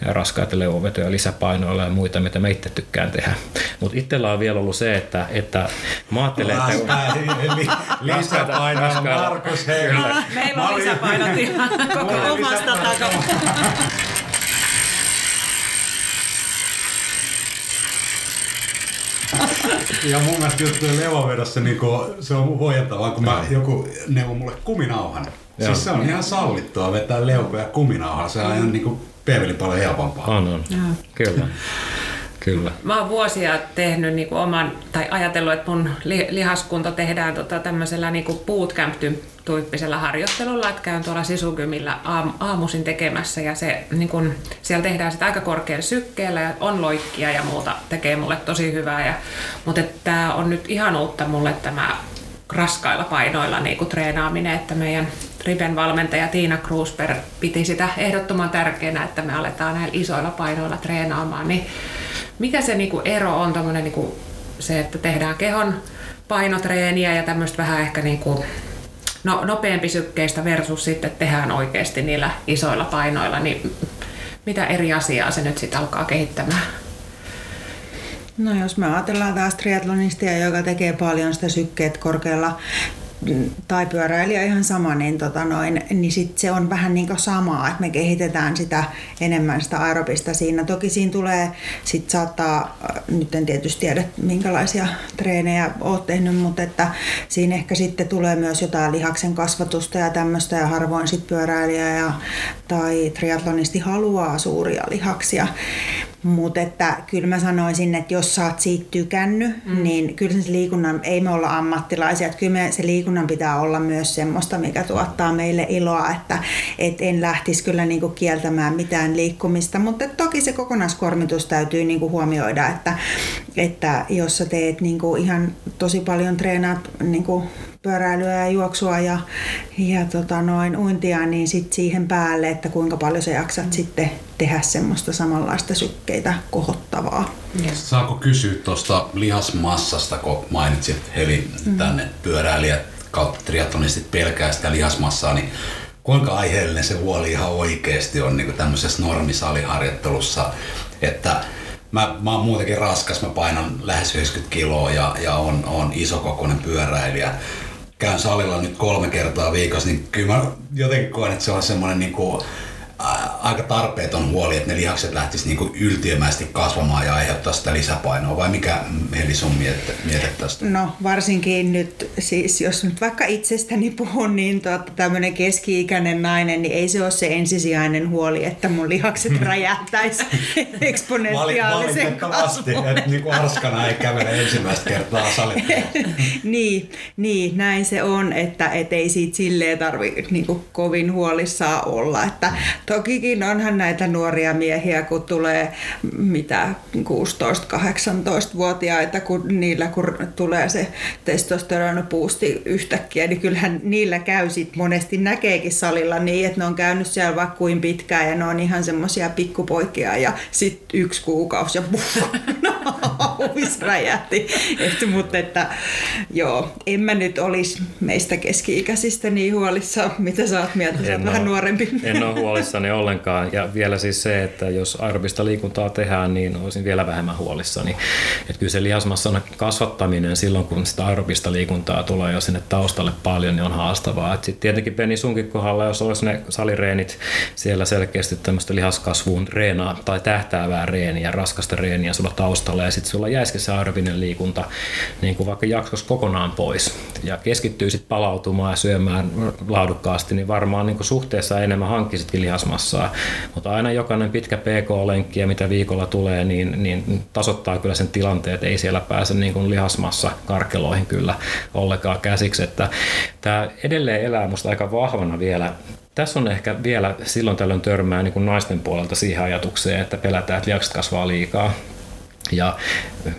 [SPEAKER 3] ja raskaita leuvovetoja lisäpainoilla ja muita, mitä mä itse tykkään tehdä. Mutta itsellä on vielä ollut se, että, että mä ajattelen, että...
[SPEAKER 2] lisäpainoja, Markus, hei.
[SPEAKER 1] Meillä on lisäpainot ihan koko omasta
[SPEAKER 2] Ja mun mielestä just levovedossa niin se on huojentavaa, kun mä, joku neuvoi mulle kuminauhan. Joo. Siis se on ihan sallittua vetää leukoja kuminauhaa. Se on ihan niin kuin peeveli paljon helpompaa.
[SPEAKER 3] On, on. Kyllä. Kyllä.
[SPEAKER 1] Mä oon vuosia tehnyt niinku oman, tai ajatellut, että mun lihaskunto tehdään tota tämmöisellä niinku bootcamp-tyyppisellä harjoittelulla, että käyn tuolla sisukymillä aam, aamuisin tekemässä ja se, niin kun, siellä tehdään sitä aika korkealla sykkeellä ja on loikkia ja muuta, tekee mulle tosi hyvää. Ja, mutta tämä on nyt ihan uutta mulle tämä raskailla painoilla niin kuin treenaaminen, että meidän Triben valmentaja Tiina Krusper piti sitä ehdottoman tärkeänä, että me aletaan näillä isoilla painoilla treenaamaan. Niin mikä se niinku ero on tommonen niinku se, että tehdään kehon painotreeniä ja tämmöistä vähän ehkä niinku no, nopeampi sykkeistä versus sitten tehdään oikeasti niillä isoilla painoilla, niin mitä eri asiaa se nyt sitten alkaa kehittämään?
[SPEAKER 4] No jos me ajatellaan taas triatlonistia, joka tekee paljon sitä sykkeet korkealla tai pyöräilijä ihan sama, niin, tota noin, niin sit se on vähän niin kuin samaa, että me kehitetään sitä enemmän sitä aerobista siinä. Toki siinä tulee, sit saattaa, nyt en tietysti tiedä minkälaisia treenejä olet tehnyt, mutta että siinä ehkä sitten tulee myös jotain lihaksen kasvatusta ja tämmöistä ja harvoin sit pyöräilijä ja, tai triatlonisti haluaa suuria lihaksia. Mutta että kyllä mä sanoisin, että jos sä oot siitä tykännyt, mm. niin kyllä se liikunnan, ei me olla ammattilaisia, että kyllä me, se liikunnan pitää olla myös semmoista, mikä tuottaa meille iloa, että et en lähtisi kyllä niinku kieltämään mitään liikkumista, mutta toki se kokonaiskormitus täytyy niinku huomioida, että, että jos sä teet niinku ihan tosi paljon treenaat niinku pyöräilyä ja juoksua ja, ja tota noin uintia, niin sit siihen päälle, että kuinka paljon sä jaksat mm. sitten tehdä semmoista samanlaista sykkeitä kohottavaa.
[SPEAKER 2] Yes. Saako kysyä tuosta lihasmassasta, kun mainitsit Heli mm. tänne pyöräilijät kautta triatlonistit pelkää sitä lihasmassaa, niin kuinka aiheellinen se huoli ihan oikeasti on niin tämmöisessä normisaliharjoittelussa, että mä, mä oon muutenkin raskas, mä painan lähes 90 kiloa ja, ja on, on isokokoinen pyöräilijä käyn salilla nyt kolme kertaa viikossa, niin kyllä mä jotenkin koen, että se on semmoinen niin kuin, aika tarpeeton huoli, että ne lihakset lähtisivät niinku yltiömäisesti kasvamaan ja aiheuttaa sitä lisäpainoa, vai mikä Heli sun mietit tästä?
[SPEAKER 4] No varsinkin nyt, siis jos nyt vaikka itsestäni puhun, niin tuota, tämmöinen keski-ikäinen nainen, niin ei se ole se ensisijainen huoli, että mun lihakset hmm. räjähtäisi eksponentiaalisen kasvun.
[SPEAKER 2] että niin kuin arskana ei kävele ensimmäistä kertaa salilla.
[SPEAKER 4] niin, niin, näin se on, että et ei siitä silleen tarvitse niin kovin huolissaan olla, että Tokikin onhan näitä nuoria miehiä, kun tulee mitä 16-18-vuotiaita, kun niillä kun tulee se testosteronipuusti yhtäkkiä, niin kyllähän niillä käy sit monesti näkeekin salilla niin, että ne on käynyt siellä vaikka kuin pitkään ja ne on ihan semmoisia pikkupoikia ja sitten yksi kuukausi ja buff, no, räjähti. Et, mutta että joo, en mä nyt olisi meistä keski-ikäisistä niin huolissa, mitä sä oot mieltä, sä oot vähän nuorempi.
[SPEAKER 3] En ole huolissa huolissani ollenkaan. Ja vielä siis se, että jos aerobista liikuntaa tehdään, niin olisin vielä vähemmän huolissani. Että kyllä se lihasmassan kasvattaminen silloin, kun sitä aerobista liikuntaa tulee jo sinne taustalle paljon, niin on haastavaa. Sitten tietenkin Penny sunkin kohdalla, jos olisi ne salireenit siellä selkeästi tämmöistä lihaskasvuun reenaa tai tähtäävää reeniä, raskasta reeniä sulla taustalla ja sitten sulla jäisikin se aerobinen liikunta niin kuin vaikka jaksos kokonaan pois ja keskittyy sitten palautumaan ja syömään laadukkaasti, niin varmaan niin kuin suhteessa enemmän hankkisitkin lihas lihasmassaa. Mutta aina jokainen pitkä PK-lenkki mitä viikolla tulee, niin, niin tasoittaa kyllä sen tilanteen, että ei siellä pääse niin kuin lihasmassa karkeloihin kyllä ollenkaan käsiksi. Että tämä edelleen elää musta aika vahvana vielä tässä on ehkä vielä silloin tällöin törmää niin kuin naisten puolelta siihen ajatukseen, että pelätään, että kasvaa liikaa. Ja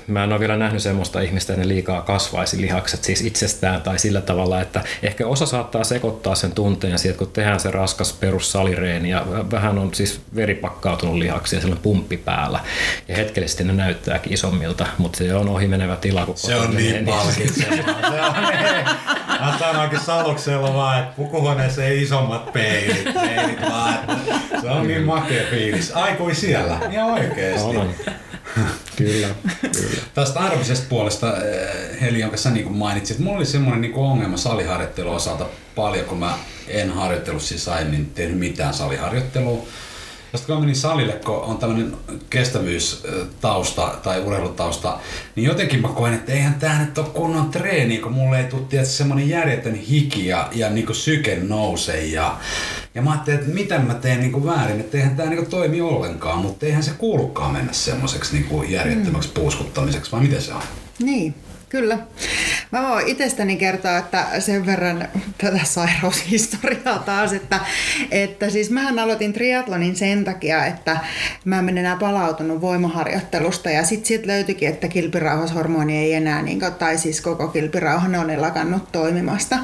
[SPEAKER 3] mä en ole vielä nähnyt semmoista ihmistä, että ne liikaa kasvaisi lihakset siis itsestään tai sillä tavalla, että ehkä osa saattaa sekoittaa sen tunteen siitä, kun tehdään se raskas perussalireeni ja vähän on siis veripakkautunut lihaksi ja on pumppi päällä. Ja hetkellisesti ne näyttääkin isommilta, mutta se on ohi menevä tila. Kun
[SPEAKER 2] se on niin palkitsevaa. se on niin. Mä sanoinkin Saluksella vaan, että pukuhuoneessa ei isommat peilit, peilit vaan. Se on niin makea fiilis. Ai kuin siellä, ihan oikeesti. On.
[SPEAKER 3] Kyllä, kyllä.
[SPEAKER 2] Tästä arvisesta puolesta, eh, Heli, jonka sä niin mainitsit, mulla oli semmoinen niin ongelma saliharjoittelun osalta paljon, kun mä en harjoittelussa siis aiemmin tehnyt mitään saliharjoittelua. Sitten kun mä menin salille, kun on tämmöinen kestävyystausta tai urheilutausta, niin jotenkin mä koen, että eihän tää nyt ole kunnon treeni, kun mulle ei tule semmoinen järjetön hiki ja, ja niin syke nousee. Ja, ja mä ajattelin, että mitä mä teen niin väärin, että eihän tää niin toimi ollenkaan, mutta eihän se kuulukaan mennä semmoiseksi niin järjettömäksi mm. puuskuttamiseksi, vai miten se on?
[SPEAKER 4] Niin, Kyllä. Mä voin itsestäni kertoa, että sen verran tätä sairaushistoriaa taas, että, että siis mähän aloitin triatlonin sen takia, että mä en enää palautunut voimaharjoittelusta ja sitten siitä löytyikin, että kilpirauhashormoni ei enää, niin kuin, tai siis koko kilpirauhan on lakannut toimimasta.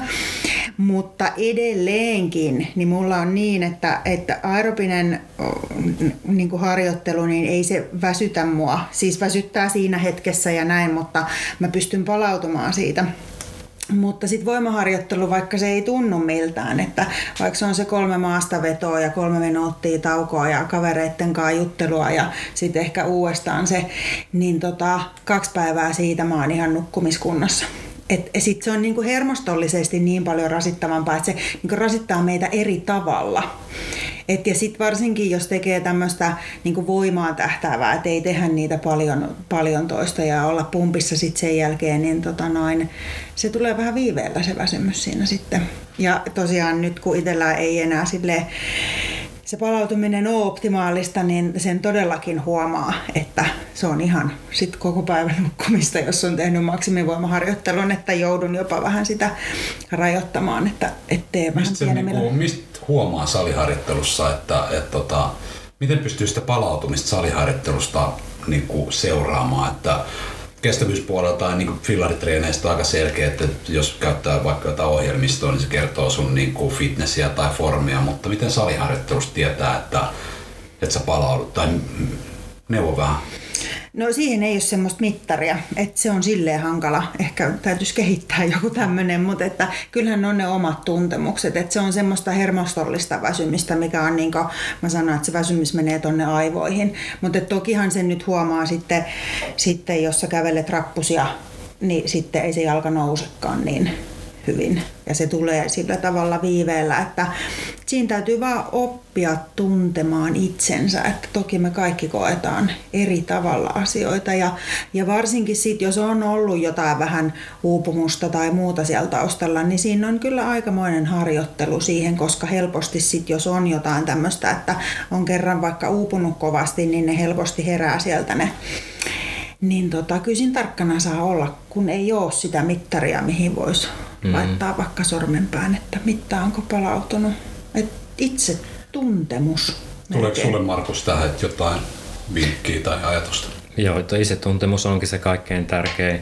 [SPEAKER 4] Mutta edelleenkin, niin mulla on niin, että, että aerobinen niin kuin harjoittelu, niin ei se väsytä mua. Siis väsyttää siinä hetkessä ja näin, mutta mä pystyn palautumaan siitä mutta sitten voimaharjoittelu, vaikka se ei tunnu miltään, että vaikka se on se kolme maastavetoa ja kolme minuuttia taukoa ja kavereitten kanssa juttelua ja sitten ehkä uudestaan se, niin tota, kaksi päivää siitä mä oon ihan nukkumiskunnossa. Et sit se on niinku hermostollisesti niin paljon rasittavampaa, että se niinku rasittaa meitä eri tavalla. Et ja sitten varsinkin, jos tekee tämmöistä niin voimaan tähtäävää, että ei tehdä niitä paljon, paljon toista ja olla pumpissa sitten sen jälkeen, niin tota noin, se tulee vähän viiveellä se väsymys siinä sitten. Ja tosiaan nyt kun itsellä ei enää sille se palautuminen on optimaalista, niin sen todellakin huomaa, että se on ihan sit koko päivän nukkumista, jos on tehnyt maksimivoimaharjoittelun, että joudun jopa vähän sitä rajoittamaan, että ettei vähän
[SPEAKER 2] mistä, niinku, mistä huomaa saliharjoittelussa, että, että, että tota, miten pystyy sitä palautumista saliharjoittelusta niin kuin seuraamaan, että kestävyyspuolella tai niin fillaritreeneistä on aika selkeä, että jos käyttää vaikka jotain ohjelmistoa, niin se kertoo sun niin kuin fitnessiä tai formia, mutta miten saliharjoittelusta tietää, että, että sä palaudut tai neuvo vähän?
[SPEAKER 4] No siihen ei ole semmoista mittaria, että se on silleen hankala. Ehkä täytyisi kehittää joku tämmöinen, mutta että kyllähän on ne omat tuntemukset. Että se on semmoista hermostollista väsymistä, mikä on niin kuin mä sanoin, että se väsymys menee tonne aivoihin. Mutta tokihan sen nyt huomaa sitten, sitten jos sä kävelet rappusia, niin sitten ei se jalka nousekaan niin hyvin. Ja se tulee sillä tavalla viiveellä, että siinä täytyy vaan oppia tuntemaan itsensä. Että toki me kaikki koetaan eri tavalla asioita. Ja, ja varsinkin sitten, jos on ollut jotain vähän uupumusta tai muuta siellä taustalla, niin siinä on kyllä aikamoinen harjoittelu siihen, koska helposti sitten, jos on jotain tämmöistä, että on kerran vaikka uupunut kovasti, niin ne helposti herää sieltä ne niin tota, kyllä tarkkana saa olla, kun ei ole sitä mittaria, mihin voisi mm. laittaa vaikka sormenpään, että mittaanko palautunut. Et itse tuntemus.
[SPEAKER 2] Tuleeko sulle Markus tähän jotain vinkkiä tai ajatusta?
[SPEAKER 3] Joo, että itsetuntemus onkin se kaikkein tärkein.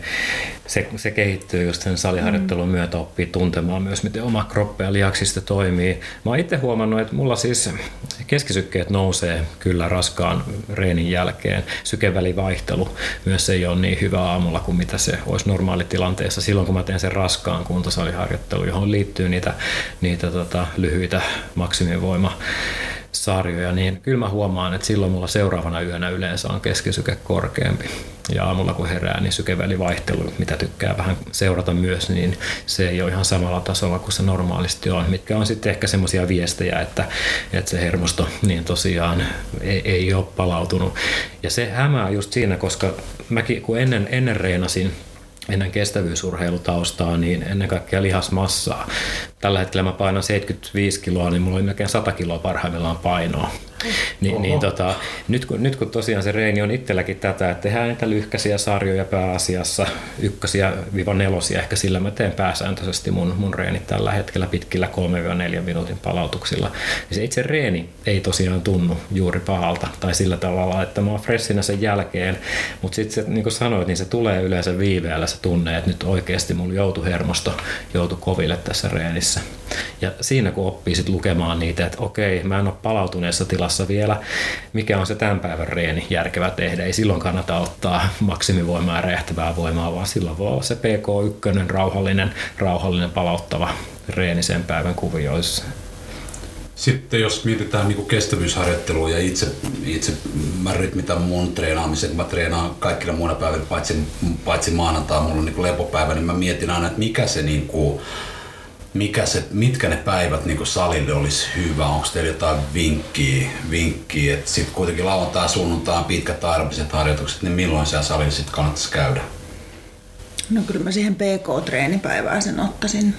[SPEAKER 3] Se, se kehittyy just sen saliharjoittelun mm. myötä, oppii tuntemaan myös, miten oma kroppa ja lihaksista toimii. Mä oon itse huomannut, että mulla siis keskisykkeet nousee kyllä raskaan reenin jälkeen. Sykevälivaihtelu myös ei ole niin hyvä aamulla kuin mitä se olisi normaalitilanteessa silloin, kun mä teen sen raskaan kuntosaliharjoittelun, johon liittyy niitä, niitä tota, lyhyitä maksimivoima sarjoja, niin kyllä mä huomaan, että silloin mulla seuraavana yönä yleensä on keskisyke korkeampi. Ja aamulla kun herää, niin sykevälivaihtelu, mitä tykkää vähän seurata myös, niin se ei ole ihan samalla tasolla kuin se normaalisti on. Mitkä on sitten ehkä semmoisia viestejä, että, että se hermosto niin tosiaan ei, ei ole palautunut. Ja se hämää just siinä, koska mäkin kun ennen, ennen reenasin ennen kestävyysurheilutaustaa, niin ennen kaikkea lihasmassaa. Tällä hetkellä mä painan 75 kiloa, niin mulla oli melkein 100 kiloa parhaimmillaan painoa. Ni, niin tota, nyt, kun, nyt kun tosiaan se reini on itselläkin tätä, että tehdään niitä lyhkäisiä sarjoja pääasiassa, ykkösiä viiva nelosia, ehkä sillä mä teen pääsääntöisesti mun, mun reenit tällä hetkellä pitkillä 3-4 minuutin palautuksilla. Ja se itse reeni ei tosiaan tunnu juuri pahalta tai sillä tavalla, että mä oon freshinä sen jälkeen, mutta sitten niin kuin sanoit, niin se tulee yleensä viiveellä se tunne, että nyt oikeasti mulla joutui hermosto, joutui koville tässä reenissä. Ja siinä kun oppii sit lukemaan niitä, että okei, mä en ole palautuneessa tilassa vielä, mikä on se tämän päivän reeni järkevä tehdä. Ei silloin kannata ottaa maksimivoimaa ja räjähtävää voimaa, vaan silloin voi olla se PK1, rauhallinen, rauhallinen palauttava reeni sen päivän kuvioissa.
[SPEAKER 2] Sitten jos mietitään niin kestävyysharjoittelua ja itse, itse mä rytmitän mun treenaamisen, kun mä treenaan kaikilla muina päivinä, paitsi, paitsi maanantaa, mulla on niin lepopäivä, niin mä mietin aina, että mikä se niin kuin, mikä se, mitkä ne päivät niin salille olisi hyvä? Onko teillä jotain vinkkiä, vinkkiä että sitten kuitenkin lauantai sunnuntai pitkät aerobiset harjoitukset, niin milloin siellä salilla sitten kannattaisi käydä?
[SPEAKER 4] No kyllä mä siihen PK-treenipäivään sen ottaisin.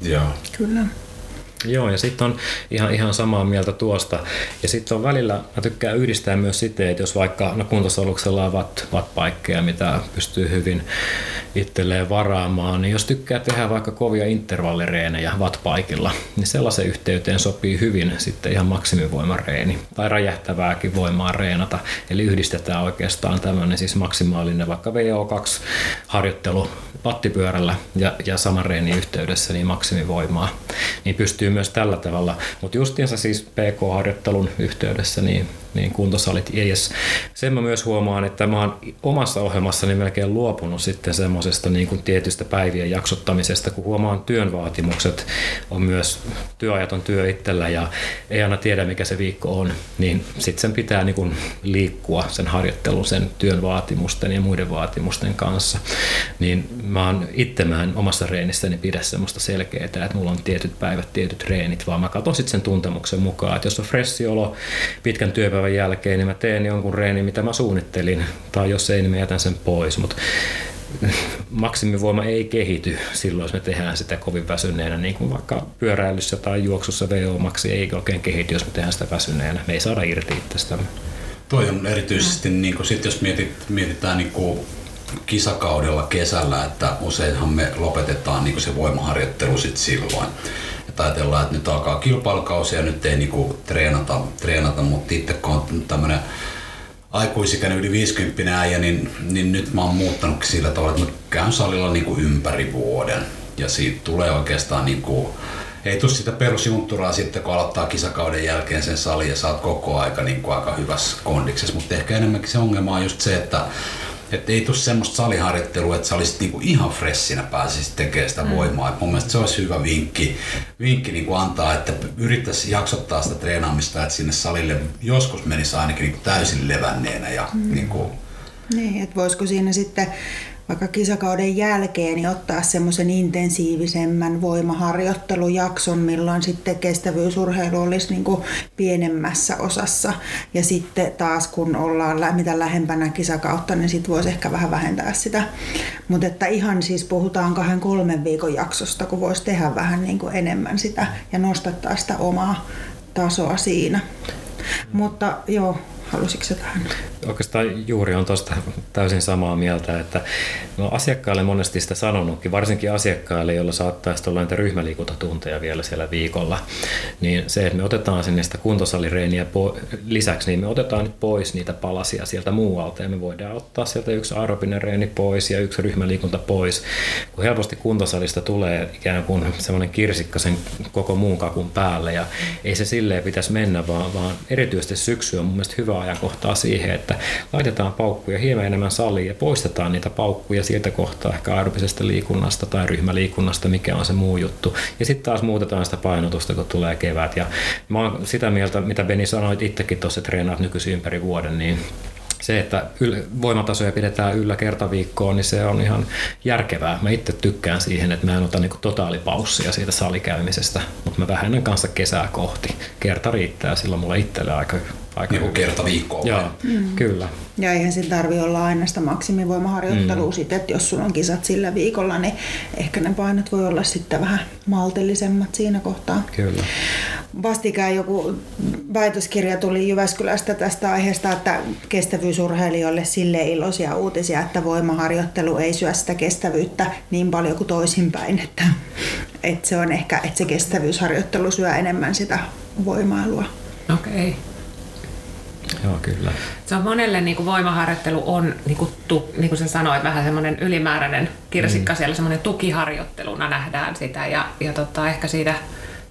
[SPEAKER 2] Joo.
[SPEAKER 4] Kyllä.
[SPEAKER 3] Joo, ja sitten on ihan, ihan samaa mieltä tuosta. Ja sitten on välillä, mä tykkään yhdistää myös sitä, että jos vaikka no kuntosaluksella on watt, watt-paikkeja, mitä pystyy hyvin itselleen varaamaan, niin jos tykkää tehdä vaikka kovia intervallireenejä watt-paikilla, niin sellaisen yhteyteen sopii hyvin sitten ihan maksimivoimareeni tai räjähtävääkin voimaa reenata. Eli yhdistetään oikeastaan tämmöinen siis maksimaalinen vaikka VO2-harjoittelu pattipyörällä ja, ja saman reenin yhteydessä niin maksimivoimaa. Niin pystyy myös tällä tavalla, mutta justiinsa siis PK-harjoittelun yhteydessä niin niin kuntosalit edes. Sen mä myös huomaan, että mä oon omassa ohjelmassani melkein luopunut sitten semmoisesta niin kuin tietystä päivien jaksottamisesta, kun huomaan työn vaatimukset on myös, työajat on työ itsellä ja ei aina tiedä mikä se viikko on, niin sitten sen pitää niin kuin liikkua sen harjoittelun, sen työn vaatimusten ja muiden vaatimusten kanssa. Niin mä oon itse mä en omassa reenissäni pidä semmoista selkeää, että mulla on tietyt päivät, tietyt reenit, vaan mä katson sitten sen tuntemuksen mukaan, että jos on freshi olo pitkän työpäivän päivän jälkeen, niin mä teen jonkun reenin, mitä mä suunnittelin. Tai jos ei, niin mä jätän sen pois. Mutta maksimivoima ei kehity silloin, jos me tehdään sitä kovin väsyneenä, niin kuin vaikka pyöräilyssä tai juoksussa VO-maksi ei oikein kehity, jos me tehdään sitä väsyneenä. Me ei saada irti itsestämme.
[SPEAKER 2] Toi on erityisesti, niin kuin sit jos mietit, mietitään niin kuin kisakaudella kesällä, että useinhan me lopetetaan niin se voimaharjoittelu sit silloin että ajatellaan, että nyt alkaa kilpailukausi ja nyt ei niinku treenata, treenata mutta itse kun on tämmöinen aikuisikäinen yli 50 äijä, niin, niin nyt mä oon muuttanut sillä tavalla, että mä käyn salilla niinku ympäri vuoden. Ja siitä tulee oikeastaan niinku, ei tule sitä perusjuntturaa sitten, kun aloittaa kisakauden jälkeen sen sali ja saat koko aika niin kuin aika hyvässä kondiksessa. Mutta ehkä enemmänkin se ongelma on just se, että että ei tule semmoista saliharjoittelua, että sä olisit niinku ihan freshinä pääsisit tekemään sitä mm. voimaa. Et mun mielestä se olisi hyvä vinkki, vinkki niinku antaa, että yrittäisi jaksottaa sitä treenaamista, että sinne salille joskus menisi ainakin niinku täysin levänneenä. Ja mm. niinku...
[SPEAKER 4] Niin, että voisiko siinä sitten vaikka kisakauden jälkeen niin ottaa semmoisen intensiivisemmän voimaharjoittelujakson, milloin sitten kestävyysurheilu olisi niin kuin pienemmässä osassa. Ja sitten taas kun ollaan mitä lähempänä kisakautta, niin sitten voisi ehkä vähän vähentää sitä. Mutta että ihan siis puhutaan kahden kolmen viikon jaksosta, kun voisi tehdä vähän niin kuin enemmän sitä ja nostattaa sitä omaa tasoa siinä. Mutta joo, halusitko tähän?
[SPEAKER 3] Oikeastaan juuri on tuosta täysin samaa mieltä, että no asiakkaille monesti sitä sanonutkin, varsinkin asiakkaille, joilla saattaisi olla niitä ryhmäliikuntatunteja vielä siellä viikolla, niin se, että me otetaan sinne sitä kuntosalireeniä po- lisäksi, niin me otetaan nyt pois niitä palasia sieltä muualta ja me voidaan ottaa sieltä yksi aerobinen reeni pois ja yksi ryhmäliikunta pois, kun helposti kuntosalista tulee ikään kuin semmoinen kirsikka sen koko muun kakun päälle ja ei se silleen pitäisi mennä, vaan, vaan erityisesti syksy on mun mielestä hyvä ajankohtaa siihen, että laitetaan paukkuja hieman enemmän saliin ja poistetaan niitä paukkuja sieltä kohtaa ehkä aerobisesta liikunnasta tai ryhmäliikunnasta, mikä on se muu juttu. Ja sitten taas muutetaan sitä painotusta, kun tulee kevät. Ja mä oon sitä mieltä, mitä Beni sanoit itsekin tuossa, treenaat nykyisin ympäri vuoden, niin se, että voimatasoja pidetään yllä kertaviikkoon, niin se on ihan järkevää. Mä itse tykkään siihen, että mä en ota niinku totaalipaussia siitä salikäymisestä, mutta mä vähennän kanssa kesää kohti. Kerta riittää, silloin mulla itselle aika
[SPEAKER 2] aika niin kerta viikkoa.
[SPEAKER 3] Joo, mm. kyllä.
[SPEAKER 4] Ja eihän sillä tarvi olla aina sitä maksimivoimaharjoittelua mm. sitten, että jos sulla on kisat sillä viikolla, niin ehkä ne painot voi olla sitten vähän maltillisemmat siinä kohtaa.
[SPEAKER 3] Kyllä.
[SPEAKER 4] Vastikään joku väitöskirja tuli Jyväskylästä tästä aiheesta, että kestävyysurheilijoille sille iloisia uutisia, että voimaharjoittelu ei syö sitä kestävyyttä niin paljon kuin toisinpäin, että, että se on ehkä, että se kestävyysharjoittelu syö enemmän sitä voimailua.
[SPEAKER 1] Okei. Okay.
[SPEAKER 3] Joo, kyllä.
[SPEAKER 1] Se on monelle niin kuin voimaharjoittelu on, niin kuin, tu, niin kuin sä sanoit, vähän semmoinen ylimääräinen kirsikka mm. siellä, semmoinen tukiharjoitteluna nähdään sitä ja, ja tota, ehkä siitä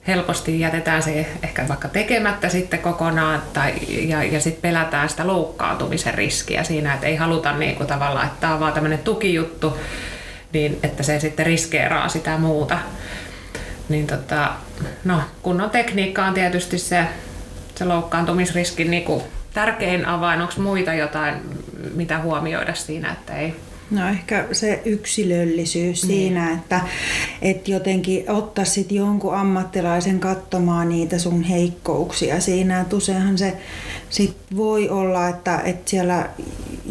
[SPEAKER 1] helposti jätetään se ehkä vaikka tekemättä sitten kokonaan tai, ja, ja sitten pelätään sitä loukkaantumisen riskiä siinä, että ei haluta niin kuin tavallaan, että tämä on vaan tämmöinen tukijuttu, niin että se sitten riskeeraa sitä muuta. Niin tota, no, kunnon tekniikka on tietysti se, se loukkaantumisriskin niin kuin tärkein avain? Onko muita jotain, mitä huomioida siinä, että ei
[SPEAKER 4] No ehkä se yksilöllisyys niin. siinä, että, että jotenkin ottaisit jonkun ammattilaisen katsomaan niitä sun heikkouksia siinä. Että useinhan se sit voi olla, että, että siellä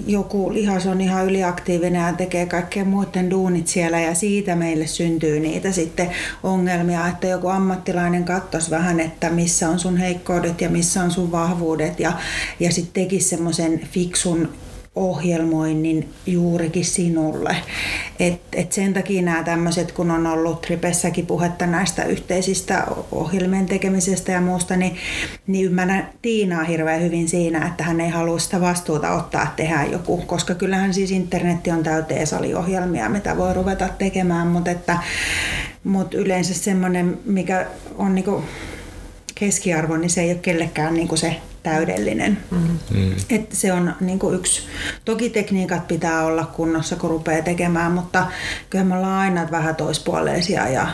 [SPEAKER 4] joku lihas on ihan yliaktiivinen ja tekee kaikkea muiden duunit siellä ja siitä meille syntyy niitä sitten ongelmia, että joku ammattilainen katsoisi vähän, että missä on sun heikkoudet ja missä on sun vahvuudet ja, ja sitten tekisi semmoisen fiksun ohjelmoinnin juurikin sinulle. Et, et sen takia nämä tämmöiset, kun on ollut Tripessäkin puhetta näistä yhteisistä ohjelmien tekemisestä ja muusta, niin, niin ymmärrän Tiinaa hirveän hyvin siinä, että hän ei halua sitä vastuuta ottaa, tehdään joku, koska kyllähän siis internetti on täyteen saliohjelmia, mitä voi ruveta tekemään, mutta, että, mutta yleensä semmoinen, mikä on niinku keskiarvo, niin se ei ole kellekään niinku se täydellinen. Mm. Et se on niin kuin yksi. Toki tekniikat pitää olla kunnossa, kun rupeaa tekemään, mutta kyllä me ollaan aina vähän toispuoleisia ja,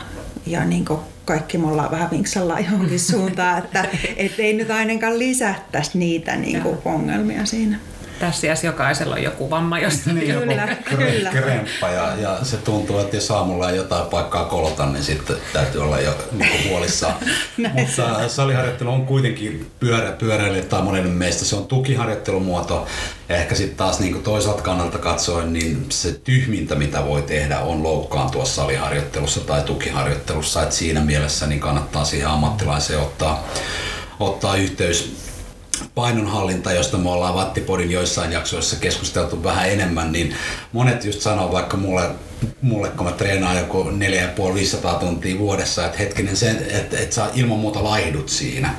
[SPEAKER 4] ja niin kuin kaikki me ollaan vähän vinksalla johonkin suuntaan, että et ei nyt ainakaan lisättäisi niitä niin kuin ongelmia siinä
[SPEAKER 1] tässä iässä jokaisella on joku vamma josta.
[SPEAKER 2] niin, kyllä, kyllä. kremppa ja, ja, se tuntuu, että jos aamulla ei jotain paikkaa kolota, niin sitten täytyy olla jo niin huolissaan. Mutta saliharjoittelu on kuitenkin pyörä, pyöräilijä tai monen meistä se on tukiharjoittelumuoto. Ja ehkä sitten taas niin toisaalta kannalta katsoen, niin se tyhmintä, mitä voi tehdä, on loukkaantua saliharjoittelussa tai tukiharjoittelussa. Et siinä mielessä niin kannattaa siihen ammattilaiseen ottaa, ottaa yhteys painonhallinta, josta me ollaan Vattipodin joissain jaksoissa keskusteltu vähän enemmän, niin monet just sanoo vaikka mulle, mulle kun mä treenaan joku 4,5-500 tuntia vuodessa, että hetkinen, sen, että, että sä ilman muuta laihdut siinä.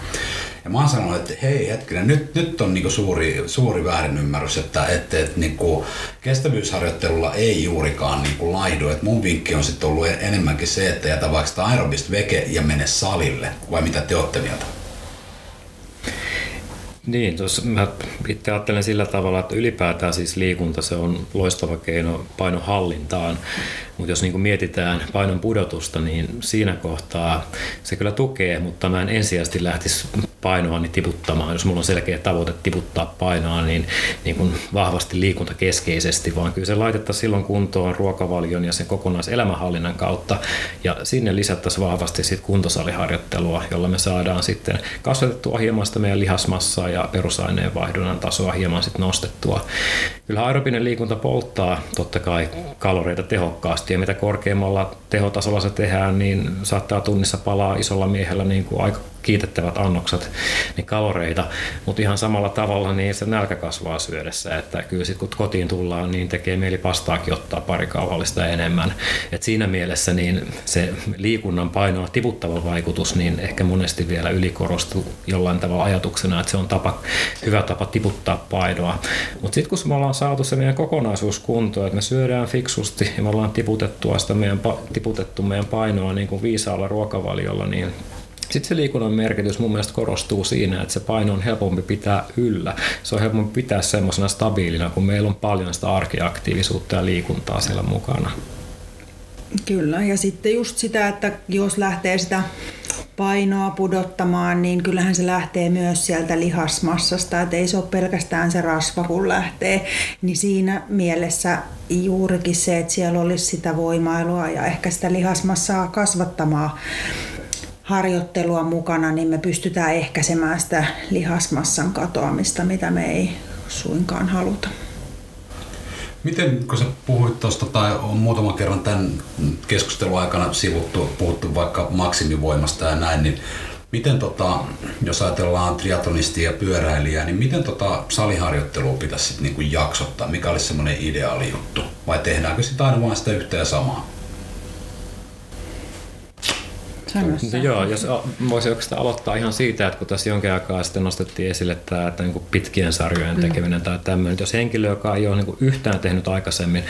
[SPEAKER 2] Ja mä oon sanonut, että hei hetkinen, nyt, nyt on niinku suuri, suuri väärinymmärrys, että, että, että niinku kestävyysharjoittelulla ei juurikaan niinku laihdu. Et mun vinkki on sitten ollut enemmänkin se, että jätä vaikka aerobista veke ja mene salille. Vai mitä te olette mieltä?
[SPEAKER 3] Niin, tuossa mä itse ajattelen sillä tavalla, että ylipäätään siis liikunta se on loistava keino painohallintaan, mutta jos niin kuin mietitään painon pudotusta, niin siinä kohtaa se kyllä tukee, mutta mä en ensisijaisesti lähtisi painoani tiputtamaan. Jos mulla on selkeä tavoite tiputtaa painoa, niin, niin kuin vahvasti liikuntakeskeisesti, vaan kyllä se laitettaisiin silloin kuntoon ruokavalion ja sen kokonaiselämänhallinnan kautta. Ja sinne lisättäisiin vahvasti sit kuntosaliharjoittelua, jolla me saadaan sitten kasvatettua hieman sitä meidän lihasmassaa ja perusaineenvaihdunnan tasoa hieman sit nostettua. Kyllä aerobinen liikunta polttaa totta kai kaloreita tehokkaasti ja mitä korkeammalla tehotasolla se tehdään, niin saattaa tunnissa palaa isolla miehellä niin kuin aika kiitettävät annokset niin kaloreita, mutta ihan samalla tavalla niin se nälkä kasvaa syödessä, että kyllä sitten kun kotiin tullaan, niin tekee mieli pastaakin ottaa pari kauhallista enemmän. Et siinä mielessä niin se liikunnan painoa tiputtava vaikutus niin ehkä monesti vielä ylikorostuu jollain tavalla ajatuksena, että se on tapa, hyvä tapa tiputtaa painoa. Mutta sitten kun me ollaan saatu se meidän kokonaisuus kuntoon, että me syödään fiksusti ja me ollaan tiputettua sitä meidän, tiputettu meidän painoa niin kuin viisaalla ruokavaliolla, niin sitten se liikunnan merkitys mun mielestä korostuu siinä, että se paino on helpompi pitää yllä. Se on helpompi pitää semmoisena stabiilina, kun meillä on paljon sitä arkiaktiivisuutta ja liikuntaa siellä mukana.
[SPEAKER 4] Kyllä, ja sitten just sitä, että jos lähtee sitä painoa pudottamaan, niin kyllähän se lähtee myös sieltä lihasmassasta, että ei se ole pelkästään se rasva, kun lähtee. Niin siinä mielessä juurikin se, että siellä olisi sitä voimailua ja ehkä sitä lihasmassaa kasvattamaan harjoittelua mukana, niin me pystytään ehkäisemään sitä lihasmassan katoamista, mitä me ei suinkaan haluta.
[SPEAKER 2] Miten, kun sä puhuit tuosta, tai on muutaman kerran tämän keskustelun aikana sivuttu, puhuttu vaikka maksimivoimasta ja näin, niin miten tota, jos ajatellaan triatlonistia ja pyöräilijää, niin miten tota saliharjoittelua pitäisi sitten niinku jaksottaa? Mikä olisi semmoinen ideaali juttu? Vai tehdäänkö sitä aina vain sitä yhtä ja samaa?
[SPEAKER 3] No, joo, jos voisi oikeastaan aloittaa ihan siitä, että kun tässä jonkin aikaa sitten nostettiin esille tämä että niin pitkien sarjojen mm. tekeminen tai tämmöinen, jos henkilö, joka ei ole niin yhtään tehnyt aikaisemmin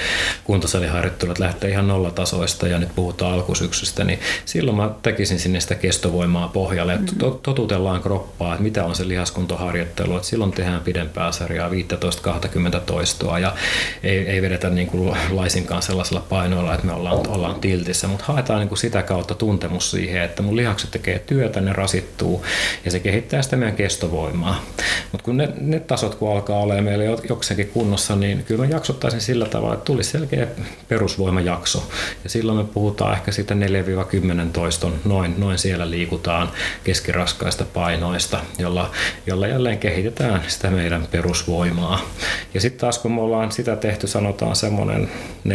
[SPEAKER 3] kuntosaliharjoittelua, että lähtee ihan nollatasoista ja nyt puhutaan alkusyksystä, niin silloin mä tekisin sinne sitä kestovoimaa pohjalle, että mm. totutellaan kroppaa, että mitä on se lihaskuntoharjoittelu, että silloin tehdään pidempää sarjaa 15-20 toistoa ja ei, ei vedetä niin kuin laisinkaan sellaisella painoilla, että me ollaan, ollaan tiltissä, mutta haetaan niin kuin sitä kautta tuntemus siihen, siihen, että mun lihakset tekee työtä, ne rasittuu ja se kehittää sitä meidän kestovoimaa. Mutta kun ne, ne tasot kun alkaa olemaan meillä jokseenkin kunnossa, niin kyllä mä jaksottaisin sillä tavalla, että tulisi selkeä perusvoimajakso. Ja silloin me puhutaan ehkä siitä 4-10 toiston, noin, noin siellä liikutaan keskiraskaista painoista, jolla, jolla jälleen kehitetään sitä meidän perusvoimaa. Ja sitten taas kun me ollaan sitä tehty, sanotaan semmoinen 4-6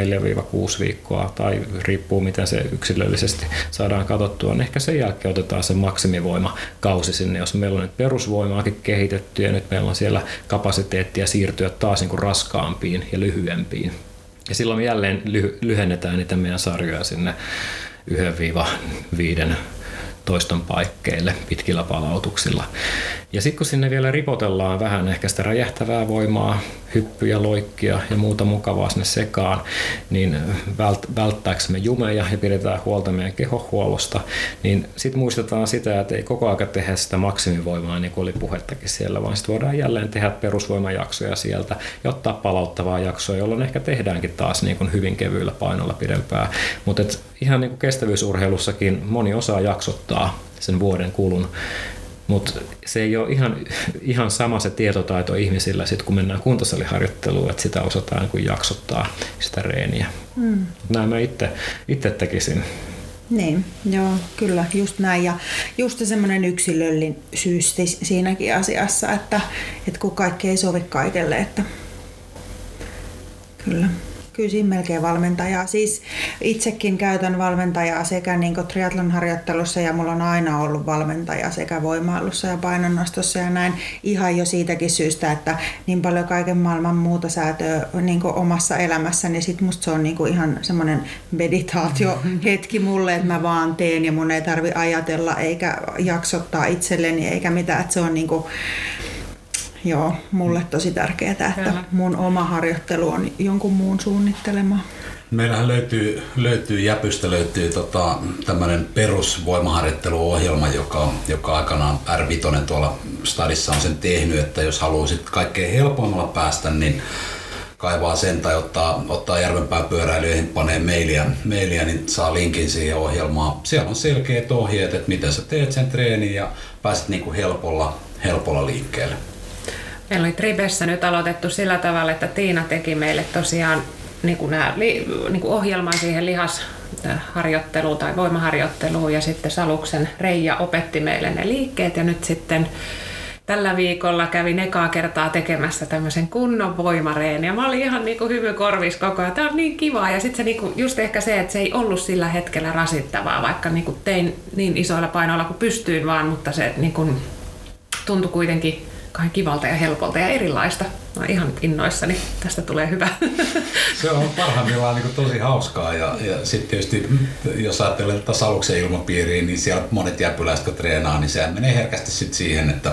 [SPEAKER 3] viikkoa tai riippuu miten se yksilöllisesti saadaan katsottua, niin ehkä sen jälkeen otetaan se maksimivoima kausi sinne, jos meillä on nyt perusvoimaakin kehitetty ja nyt meillä on siellä kapasiteettia siirtyä taas niin kuin raskaampiin ja lyhyempiin. Ja silloin me jälleen lyhennetään niitä meidän sarjoja sinne 1-5 toiston paikkeille pitkillä palautuksilla. Ja sitten kun sinne vielä ripotellaan vähän ehkä sitä räjähtävää voimaa, hyppyjä, loikkia ja muuta mukavaa sinne sekaan, niin vält- välttääksemme jumeja ja pidetään huolta meidän kehohuollosta, niin sitten muistetaan sitä, että ei koko ajan tehdä sitä maksimivoimaa, niin kuin oli puhettakin siellä, vaan sitten voidaan jälleen tehdä perusvoimajaksoja sieltä ja ottaa palauttavaa jaksoa, jolloin ehkä tehdäänkin taas niin kuin hyvin kevyillä painolla pidempää. Mutta ihan niin kuin kestävyysurheilussakin moni osaa jaksottaa sen vuoden kulun mutta se ei ole ihan, ihan sama se tietotaito ihmisillä, sit kun mennään kuntosaliharjoitteluun, että sitä osataan kuin jaksottaa sitä reeniä. Mm. Näin mä itse, tekisin.
[SPEAKER 4] Niin, joo, kyllä, just näin. Ja just semmoinen yksilöllisyys siinäkin asiassa, että, että kun kaikki ei sovi kaikelle, että kyllä kyllä siinä melkein valmentajaa. Siis itsekin käytän valmentajaa sekä niin triatlon harjoittelussa ja mulla on aina ollut valmentaja sekä voimailussa ja painonnostossa ja näin ihan jo siitäkin syystä, että niin paljon kaiken maailman muuta säätöä niin omassa elämässäni, niin sit musta se on niin ihan semmoinen meditaatio hetki mulle, että mä vaan teen ja mun ei tarvi ajatella eikä jaksottaa itselleni eikä mitään, että se on niin kuin, joo, mulle tosi tärkeää, että Kyllä. mun oma harjoittelu on jonkun muun suunnittelema.
[SPEAKER 2] Meillähän löytyy, löytyy Jäpystä löytyy tota, tämmöinen perusvoimaharjoitteluohjelma, joka, joka aikanaan R5 tuolla stadissa on sen tehnyt, että jos haluaa sitten kaikkein helpoimmalla päästä, niin kaivaa sen tai ottaa, ottaa järvenpää pyöräilyihin, panee mailia, mailia, niin saa linkin siihen ohjelmaan. Siellä on selkeät ohjeet, että miten sä teet sen treenin ja pääset niinku helpolla, helpolla liikkeelle.
[SPEAKER 1] Meillä oli Tribessä nyt aloitettu sillä tavalla, että Tiina teki meille tosiaan niin kuin nämä, niin kuin ohjelman siihen lihasharjoitteluun tai voimaharjoitteluun ja sitten Saluksen Reija opetti meille ne liikkeet ja nyt sitten tällä viikolla kävin ekaa kertaa tekemässä tämmöisen kunnon voimareen ja mä olin ihan niin kuin hymy korvis koko ajan. Tämä on niin kiva ja sitten se niin kuin, just ehkä se, että se ei ollut sillä hetkellä rasittavaa, vaikka niin kuin tein niin isoilla painoilla kuin pystyin vaan, mutta se niin kuin tuntui kuitenkin kauhean kivalta ja helpolta ja erilaista. Mä oon ihan innoissani, tästä tulee hyvä.
[SPEAKER 2] Se on parhaimmillaan niin tosi hauskaa ja, ja sitten tietysti jos ajattelee tätä saluksen ilmapiiriä, niin siellä monet jäpyläiset kun treenaa, niin sehän menee herkästi sit siihen, että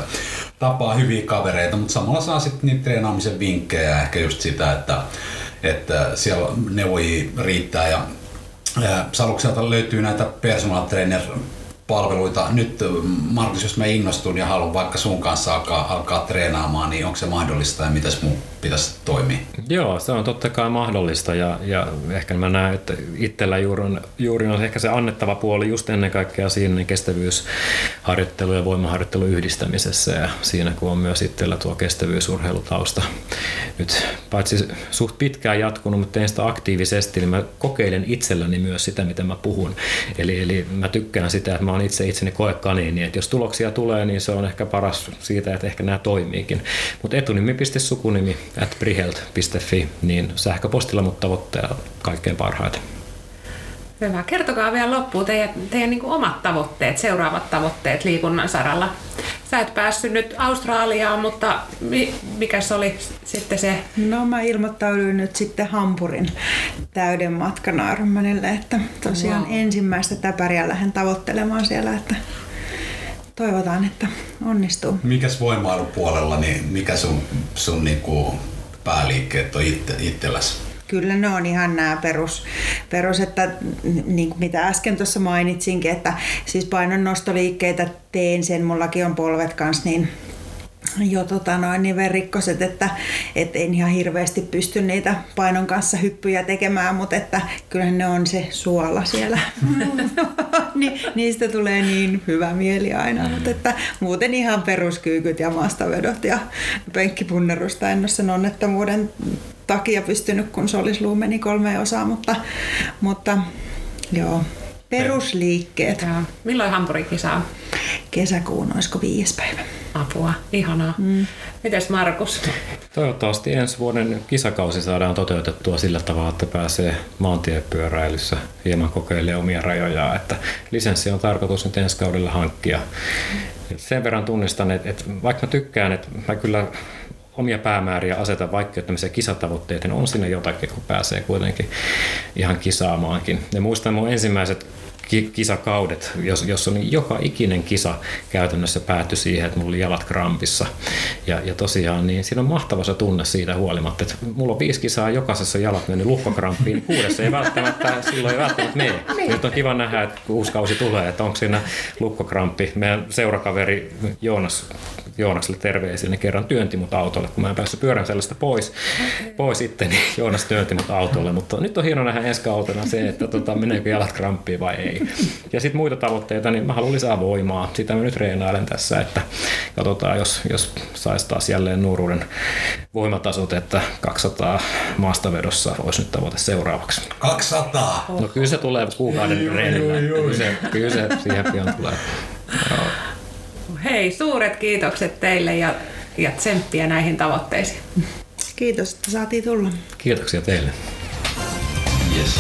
[SPEAKER 2] tapaa hyviä kavereita, mutta samalla saa sitten niitä treenaamisen vinkkejä ehkä just sitä, että, että siellä neuvojia riittää ja Salukselta löytyy näitä personal trainer palveluita. Nyt Markus, jos mä innostun ja haluan vaikka sun kanssa alkaa, alkaa treenaamaan, niin onko se mahdollista ja mitäs mun pitäisi toimia?
[SPEAKER 3] Joo, se on totta kai mahdollista ja, ja ehkä mä näen, että itsellä juuri on, juuri on ehkä se annettava puoli just ennen kaikkea siinä niin kestävyysharjoittelu ja voimaharjoittelu yhdistämisessä ja siinä kun on myös itsellä tuo kestävyysurheilutausta nyt paitsi suht pitkään jatkunut, mutta teen sitä aktiivisesti, niin mä kokeilen itselläni myös sitä, mitä mä puhun. Eli, eli mä tykkään sitä, että mä oon itse itseni koekaniini, että jos tuloksia tulee, niin se on ehkä paras siitä, että ehkä nämä toimiikin. Mutta etunimi.sukunimi at brihelt.fi, niin sähköpostilla mut tavoitteella kaikkein parhaiten.
[SPEAKER 1] Hyvä. Kertokaa vielä loppuun teidän, teidän niin omat tavoitteet, seuraavat tavoitteet liikunnan saralla. Sä et päässyt nyt Australiaan, mutta mikä se oli sitten se?
[SPEAKER 4] No mä ilmoittauduin nyt sitten Hampurin täyden matkan Ironmanille, että tosiaan wow. ensimmäistä täpäriä lähden tavoittelemaan siellä, että toivotaan, että onnistuu.
[SPEAKER 2] Mikäs voimailupuolella, niin mikä sun, sun niinku pääliikkeet on itse, itselläsi?
[SPEAKER 4] Kyllä ne on ihan nämä perus, perus että niin kuin mitä äsken tuossa mainitsinkin, että siis painonnostoliikkeitä teen sen, mullakin on polvet kanssa niin jo tota noin, niin verikkoset, että et en ihan hirveästi pysty niitä painon kanssa hyppyjä tekemään, mutta että kyllähän ne on se suola siellä. Ni, niistä tulee niin hyvä mieli aina, mutta että muuten ihan peruskyykyt ja maastavedot ja penkkipunnerusta en ole sen onnettomuuden takia pystynyt, kun se olisi luumeni kolme osaa, mutta, mutta joo, perusliikkeet.
[SPEAKER 1] Joo. Milloin Hamburgin on?
[SPEAKER 4] Kesäkuun, olisiko viides päivä.
[SPEAKER 1] Apua, ihanaa. Mm. Mites Markus?
[SPEAKER 3] Toivottavasti ensi vuoden kisakausi saadaan toteutettua sillä tavalla, että pääsee maantiepyöräilyssä hieman kokeilemaan omia rajojaan. Että lisenssi on tarkoitus nyt ensi kaudella hankkia. Sen verran tunnistan, että, että vaikka mä tykkään, että mä kyllä omia päämääriä aseta, vaikka tämmöisiä kisatavoitteita, niin on siinä jotakin, kun pääsee kuitenkin ihan kisaamaankin. Ja muistan mun ensimmäiset kisakaudet, jos, jos on niin joka ikinen kisa käytännössä päättyi siihen, että mulla oli jalat krampissa. Ja, ja tosiaan niin siinä on mahtava se tunne siitä huolimatta, että mulla on viisi kisaa, jokaisessa jalat mennyt lukkokramppiin, kuudessa ei välttämättä, silloin ei välttämättä mene. Niin. Nyt on kiva nähdä, että kun uusi kausi tulee, että onko siinä lukkokramppi. Meidän seurakaveri Joonas Joonakselle terveisiä, niin kerran työnti mut autolle, kun mä en päässyt pyörän sellaista pois, pois sitten, niin Joonas työnti mut autolle, mutta nyt on hieno nähdä ensi kautena se, että tota, meneekö jalat kramppiin vai ei. Ja sitten muita tavoitteita, niin mä haluan lisää voimaa. Sitä mä nyt reenailen tässä, että katsotaan, jos, jos saisi taas jälleen nuoruuden voimatasot, että 200 maastavedossa olisi nyt tavoite seuraavaksi.
[SPEAKER 2] 200?
[SPEAKER 3] No kyllä se tulee kuukauden reenillä. Kyllä se, kyllä se siihen pian tulee.
[SPEAKER 1] Hei, suuret kiitokset teille ja, ja tsemppiä näihin tavoitteisiin.
[SPEAKER 4] Kiitos, että saatiin tulla.
[SPEAKER 3] Kiitoksia teille.
[SPEAKER 2] Yes.